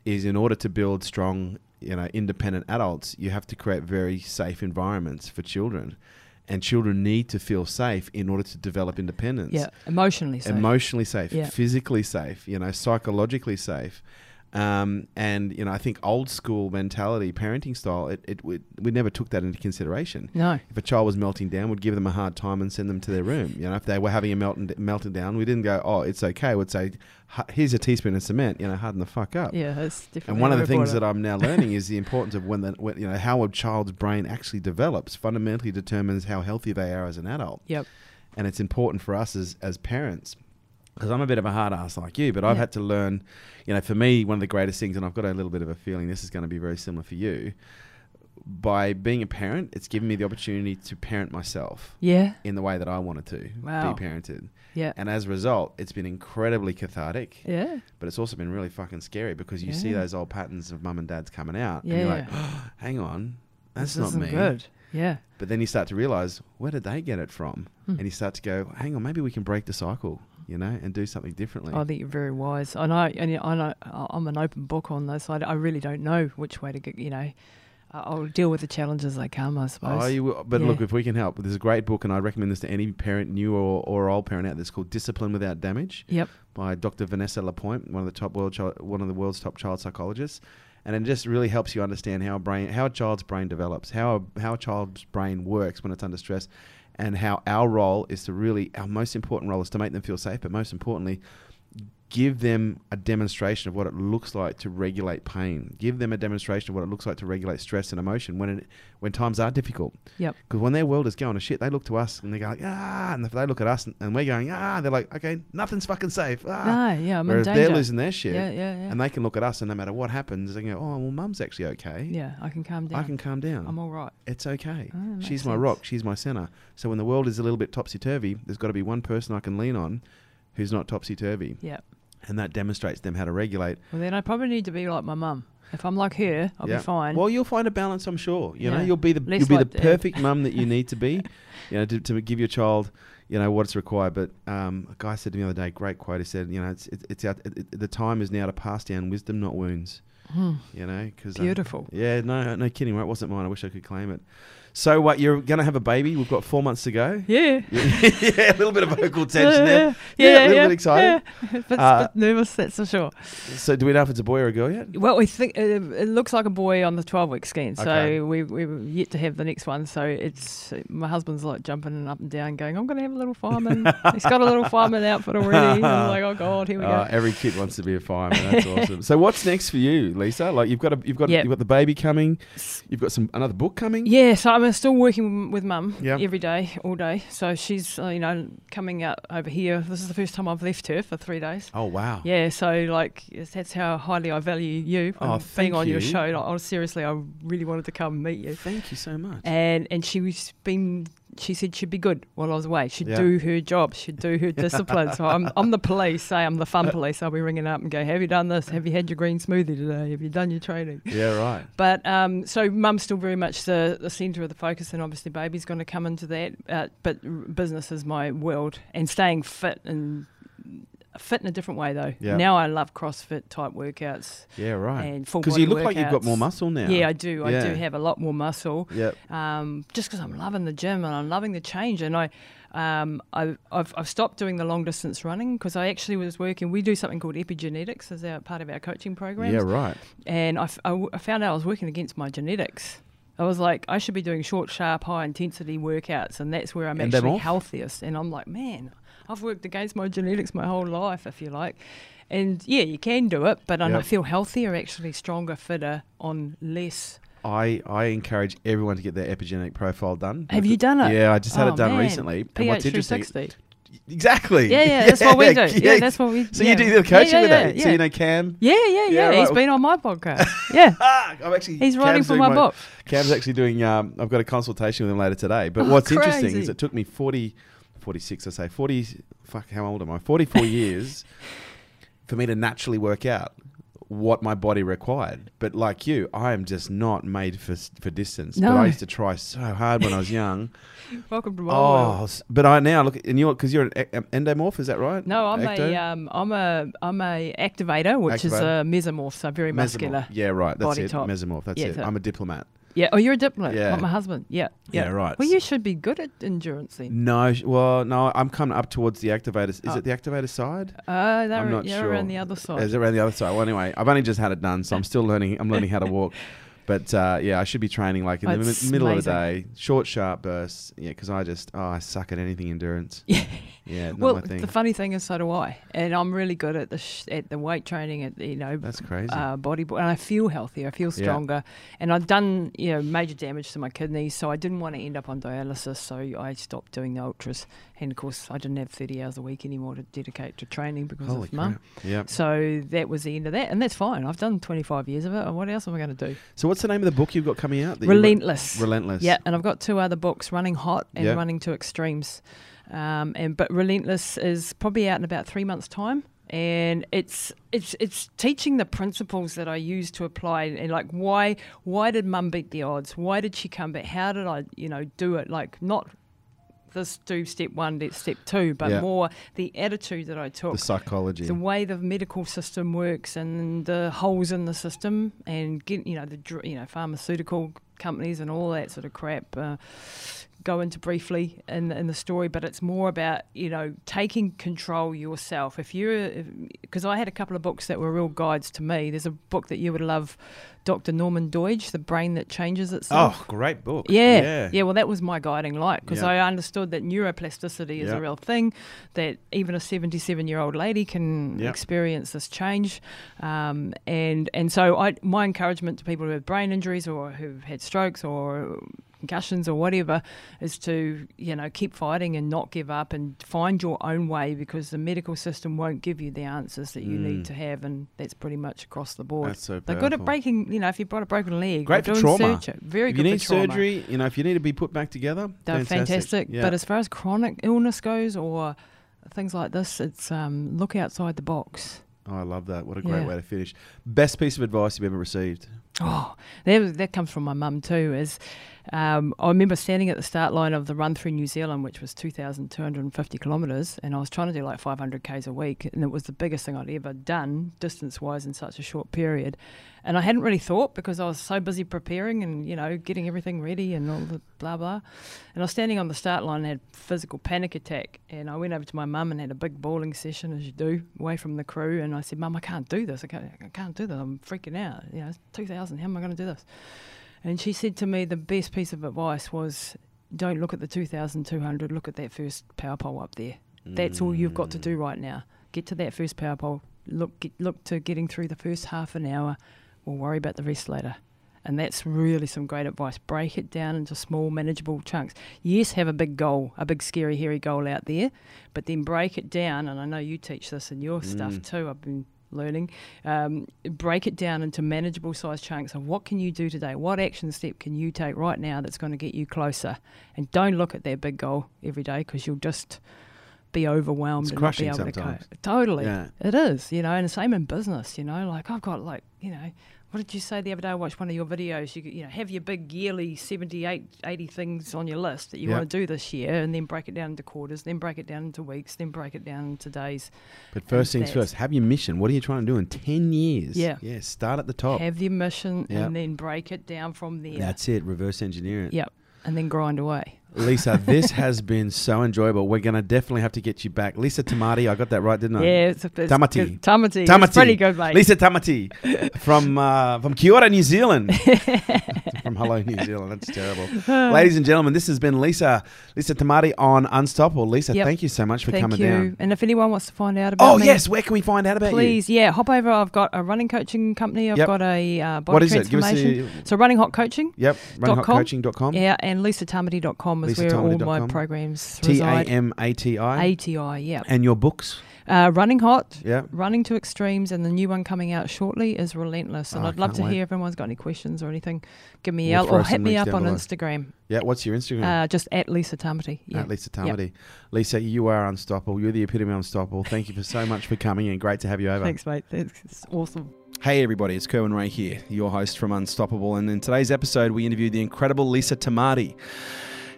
is in order to build strong, you know, independent adults, you have to create very safe environments for children. And children need to feel safe in order to develop independence. yeah, emotionally safe. Emotionally safe, Yeah. physically safe, you know, psychologically safe. Um, and you know, I think old school mentality, parenting style, it, it we, we never took that into consideration no. if a child was melting down, we'd give them a hard time and send them to their room. You know, if they were having a melting melting down, we didn't go, "Oh, it's okay." We'd say, "Here's a teaspoon of cement. You know, harden the fuck up." Yeah, it's definitely. And one of the things that that I'm now learning is the importance of when the when, you know how a child's brain actually develops fundamentally determines how healthy they are as an adult. Yep. And it's important for us as as parents because I'm a bit of a hard ass like you, but I've Yeah. had to learn. You know, for me, one of the greatest things, and I've got a little bit of a feeling this is going to be very similar for you. By being a parent, it's given me the opportunity to parent myself Yeah, in the way that I wanted to Wow. be parented. yeah, And as a result, it's been incredibly cathartic, yeah, but it's also been really fucking scary because you see those old patterns of mum and dad's coming out. And Yeah. you're like, hang on, that's this not isn't me. good. Yeah, But then you start to realize, where did they get it from? Hmm. And you start to go, hang on, maybe we can break the cycle, you know, and do something differently. I think you're very wise. I know, and I know I'm an open book on this. I, I really don't know which way to get. You know, I'll deal with the challenges they come. I suppose. Oh, you will, but Yeah. look, if we can help, there's a great book, and I recommend this to any parent, new or, or old parent out there. It's called Discipline Without Damage. Yep. by Dr. Vanessa Lapointe, one of the top world chi- one of the world's top child psychologists, and it just really helps you understand how a brain how a child's brain develops, how a, how a child's brain works when it's under stress, and how our role is to really our most important role is to make them feel safe, but most importantly, give them a demonstration of what it looks like to regulate pain. Give them a demonstration of what it looks like to regulate stress and emotion when it, when times are difficult. Yep. Because when their world is going to shit, they look to us and they go like, ah, and if they look at us and, and we're going ah, they're like, okay, nothing's fucking safe. Ah. No, yeah, I'm Whereas in they're losing their shit, Yeah, yeah, yeah. and they can look at us, and no matter what happens, they go, "Oh, well, mum's actually okay. yeah, I can calm down. I can calm down. I'm all right. it's okay. Oh, she's my sense. rock. She's my center. So when the world is a little bit topsy turvy, there's got to be one person I can lean on, who's not topsy turvy, Yeah. And that demonstrates them how to regulate. Well, then I probably need to be like my mum. If I'm like her, I'll Yeah. be fine. Well, you'll find a balance, I'm sure. You know, you'll be the Less you'll be like the perfect mum that you need to be. You know, to, to give your child, you know, what's required. But um, a guy said to me the other day, great quote. He said, you know, it's it's, it's out, it, the time is now to pass down wisdom, not wounds. Hmm. You know, because Beautiful. yeah, no, no kidding. Right, it wasn't mine. I wish I could claim it. So what? You're going to have a baby. We've got four months to go. Yeah. yeah, a little bit of vocal tension there. Yeah, Yeah, a little bit excited. Yeah. but, Uh, but nervous, that's for sure. So do we know if it's a boy or a girl yet? Well, we think uh, it looks like a boy on the 12 week scan, so Okay. we, we're yet to have the next one. So it's my husband's like jumping up and down, going, I'm going to have a little fireman. He's got a little fireman outfit already. I'm like, oh, God, here we Uh, go. every kid wants to be a fireman. That's awesome. So what's next for you, Lisa? Like you've got a, you've got Yep. you've got the baby coming. You've got some another book coming. Yeah, so I'm still working with mum Yeah. every day, all day. So she's, uh, you know, coming out over here. This is the first time I've left her for three days. Oh wow. Yeah, so like that's how highly I value you Oh, being on your show. Like, oh, seriously, I really wanted to come meet you. Thank you so much. And and she was been she said she'd be good while I was away. She'd Yeah. do her job. She'd do her discipline. So I'm I'm the police. Say I'm the fun police. I'll be ringing up and go, Have you done this? Have you had your green smoothie today? Have you done your training? yeah, right. But um, so mum's still very much the, the centre of the focus, and obviously baby's going to come into that. Uh, but business is my world, and staying fit and fit in a different way though. Yeah. Now I love CrossFit type workouts Yeah, right. and full Because you look like you've got more muscle now. Yeah, I do. I do have a lot more muscle. Yep. Um, just because I'm loving the gym and I'm loving the change, and I, um, I I've, I've stopped doing the long distance running because I actually was working. We do something called epigenetics as our part of our coaching program. Yeah, right. and I, f- I w- I found out I was working against my genetics. I was like, I should be doing short, sharp, high intensity workouts, and that's where I'm And actually healthiest. And I'm like, man, I've worked against my genetics my whole life, if you like. And yeah, you can do it, but um, I feel healthier, actually stronger, fitter on less. I, I encourage everyone to get their epigenetic profile done. Have you done it? Yeah, I just had Oh, it done man. recently. And pH what's interesting, 360. exactly. Yeah, yeah, that's what we do. Yeah, that's what we. So yeah. you do the coaching yeah, with yeah, that. Yeah, So you know Cam. yeah, yeah, yeah. Yeah, He's right. been on my podcast. Yeah, Ah, I'm actually. he's writing for doing my, book. Cam's actually doing. Um, I've got a consultation with him later today. But what's interesting is it took me 40, 46, I say 40. Fuck, how old am I? 44 years for me to naturally work out what my body required. But like you, I am just not made for for distance. But I used to try so hard when I was young. Welcome to my world. oh, s- but I now look, and you're because you're an um, endomorph, is that right? No, I'm Ecto? a um, I'm a I'm a activator, which is a mesomorph, so very Mesomorph. muscular. Yeah, right. That's body it. type. Mesomorph. That's Yeah, it. so- I'm a diplomat. Yeah. Oh, you're a diplomat. Yeah. Like my husband. Yeah. Yeah, right. Well, you should be good at endurance then. No, well, no, I'm coming up towards the activator. Is Oh. it the activator side? Uh, they're, I'm not you're sure. around the other side. Is it around the other side? Well, anyway, I've only just had it done, so I'm still learning. I'm learning how to walk. But uh, yeah, I should be training like in the It's mi- middle of the day, short, sharp bursts. Yeah, because I just oh, I suck at anything endurance. Yeah. Yeah, well, the funny thing is, so do I, and I'm really good at the sh- at the weight training, at the, you know, That's crazy. uh, body, and I feel healthier. I feel Yeah. stronger, and I've done you know major damage to my kidneys, so I didn't want to end up on dialysis, so I stopped doing the ultras, and of course I didn't have 30 hours a week anymore to dedicate to training because Holy of mum. Yeah. So that was the end of that, and that's fine. I've done 25 years of it. and What else am I going to do? So what's the name of the book you've got coming out? you wrote? Relentless. Relentless. Yeah, and I've got two other books, Running Hot and Yeah. Running to Extremes. Um, and but Relentless is probably out in about three months' time. And it's it's it's teaching the principles that I use to apply and like why why did mum beat the odds? Why did she come back? How did I, you know, do it? Like not this do step one, do step two, but Yeah. more the attitude that I took The psychology. the way the medical system works and the holes in the system and get you know the you know pharmaceutical companies and all that sort of crap uh, go into briefly in in the story but it's more about you know taking control yourself if you're because I had a couple of books that were real guides to me there's a book that you would love Dr. Norman Doidge The Brain That Changes Itself oh, great book. yeah, Yeah. yeah. Well, that was my guiding light because Yeah. I understood that neuroplasticity is Yeah. a real thing, that even a seventy-seven-year-old lady can experience this change, um, and and so I my encouragement to people who have brain injuries or who've had strokes or concussions or whatever is to you know keep fighting and not give up and find your own way because the medical system won't give you the answers that you Mm. need to have, and that's pretty much across the board. That's so They're good at breaking, you know, if you've got a broken leg, Great or for trauma. surgery, very if good you need surgery, you know, if you need to be put back together, They're fantastic. Yeah. But as far as chronic illness goes or things like this, it's um, look outside the box. Oh, I love that. What a great Yeah. way to finish. Best piece of advice you've ever received. Oh, that, that comes from my mum too. Is um, I remember standing at the start line of the run through New Zealand, which was 2,250 kilometres, and I was trying to do like 500 k's a week, and it was the biggest thing I'd ever done distance wise in such a short period. And I hadn't really thought because I was so busy preparing and you know getting everything ready and all the blah blah. And I was standing on the start line and had physical panic attack, and I went over to my mum and had a big bawling session as you do away from the crew, and I said, "Mum, I can't do this. I can't, I can't do this. I'm freaking out. You know, it's 2,000. How am I going to do this?" And she said to me, the best piece of advice was, don't look at the 2,200, look at that first power pole up there. That's all you've got to Mm. do right now. Get to that first power pole. Look, get, look to getting through the first half an hour. We'll worry about the rest later. And that's really some great advice. Break it down into small, manageable chunks. Yes, have a big goal, a big, scary, hairy goal out there, but then break it down. And I know you teach this in your stuff Mm. too. I've been learning. Um, break it down into manageable size chunks of what can you do today? What action step can you take right now that's going to get you closer? And don't look at that big goal every day because you'll just be overwhelmed It's and not be able to sometimes. cope. Totally. Yeah. It is, you know, and the same in business, you know, like I've got like, you know, what did you say the other day? I watched one of your videos. You you know, have your big yearly 78, 80 things on your list that you Yep. want to do this year, and then break it down into quarters, then break it down into weeks, then break it down into days. But first things first, have your mission. What are you trying to do in 10 years? Yeah. Yeah, start at the top. Have your mission, Yep. and then break it down from there. That's it. Reverse engineer it. Yep, and then grind away. Lisa, this has been so enjoyable. We're going to definitely have to get you back. Lisa Tamati, I got that right, didn't I? Yeah, it's, a, it's Tamati. Tamati. Tamati. It's pretty good, mate. Lisa Tamati from uh, from Kia New Zealand. from Hello, New Zealand. That's terrible. Ladies and gentlemen, this has been Lisa Lisa Tamati on Unstoppable. Lisa, Yep. thank you so much for Thank coming you. down. And if anyone wants to find out about Oh, me, yes. Where can we find out about you? please, yeah, hop over. I've got a running coaching company. I've Yep. got a uh, body What is it? Give us transformation. so running hot coaching. Yep, Dot com. runningHotcoaching.com. Yeah, and lisatamati.com is where all my programs T A. M A T I. ATI, yeah. And your books. Uh, running hot, Yeah. running to extremes, and the new one coming out shortly is relentless. And Oh, I I'd love to wait. hear if anyone's got any questions or anything. Give me We'll or hit me up on. Instagram. Yeah. What's your Instagram? Uh, just at Lisa Tamati. Yeah. At Lisa Tamati. Lisa, you are unstoppable. You're the epitome of unstoppable. Thank you for so much for coming and great to have you over. Thanks, mate. That's it's awesome. Hey everybody, it's Kerwin Ray here, your host from Unstoppable, and in today's episode we interviewed the incredible Lisa Tamati.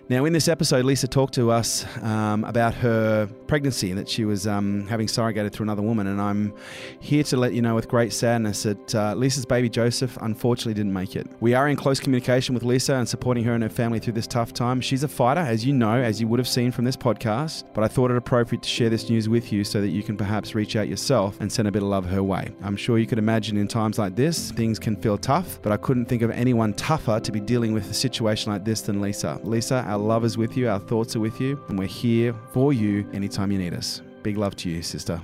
Now, in this episode, Lisa talked to us um, about her pregnancy that she was um, having surrogated through another woman. And I'm here to let you know with great sadness that uh, Lisa's baby Joseph unfortunately didn't make it. We are in close communication with Lisa and supporting her and her family through this tough time. She's a fighter, as you know, as you would have seen from this podcast. But I thought it appropriate to share this news with you so that you can perhaps reach out yourself and send a bit of love her way. I'm sure you could imagine in times like this, things can feel tough, but I couldn't think of anyone tougher to be dealing with a situation like this than Lisa. Lisa, our love is with you, our thoughts are with you, and we're here for you anytime you need us. Big love to you, sister.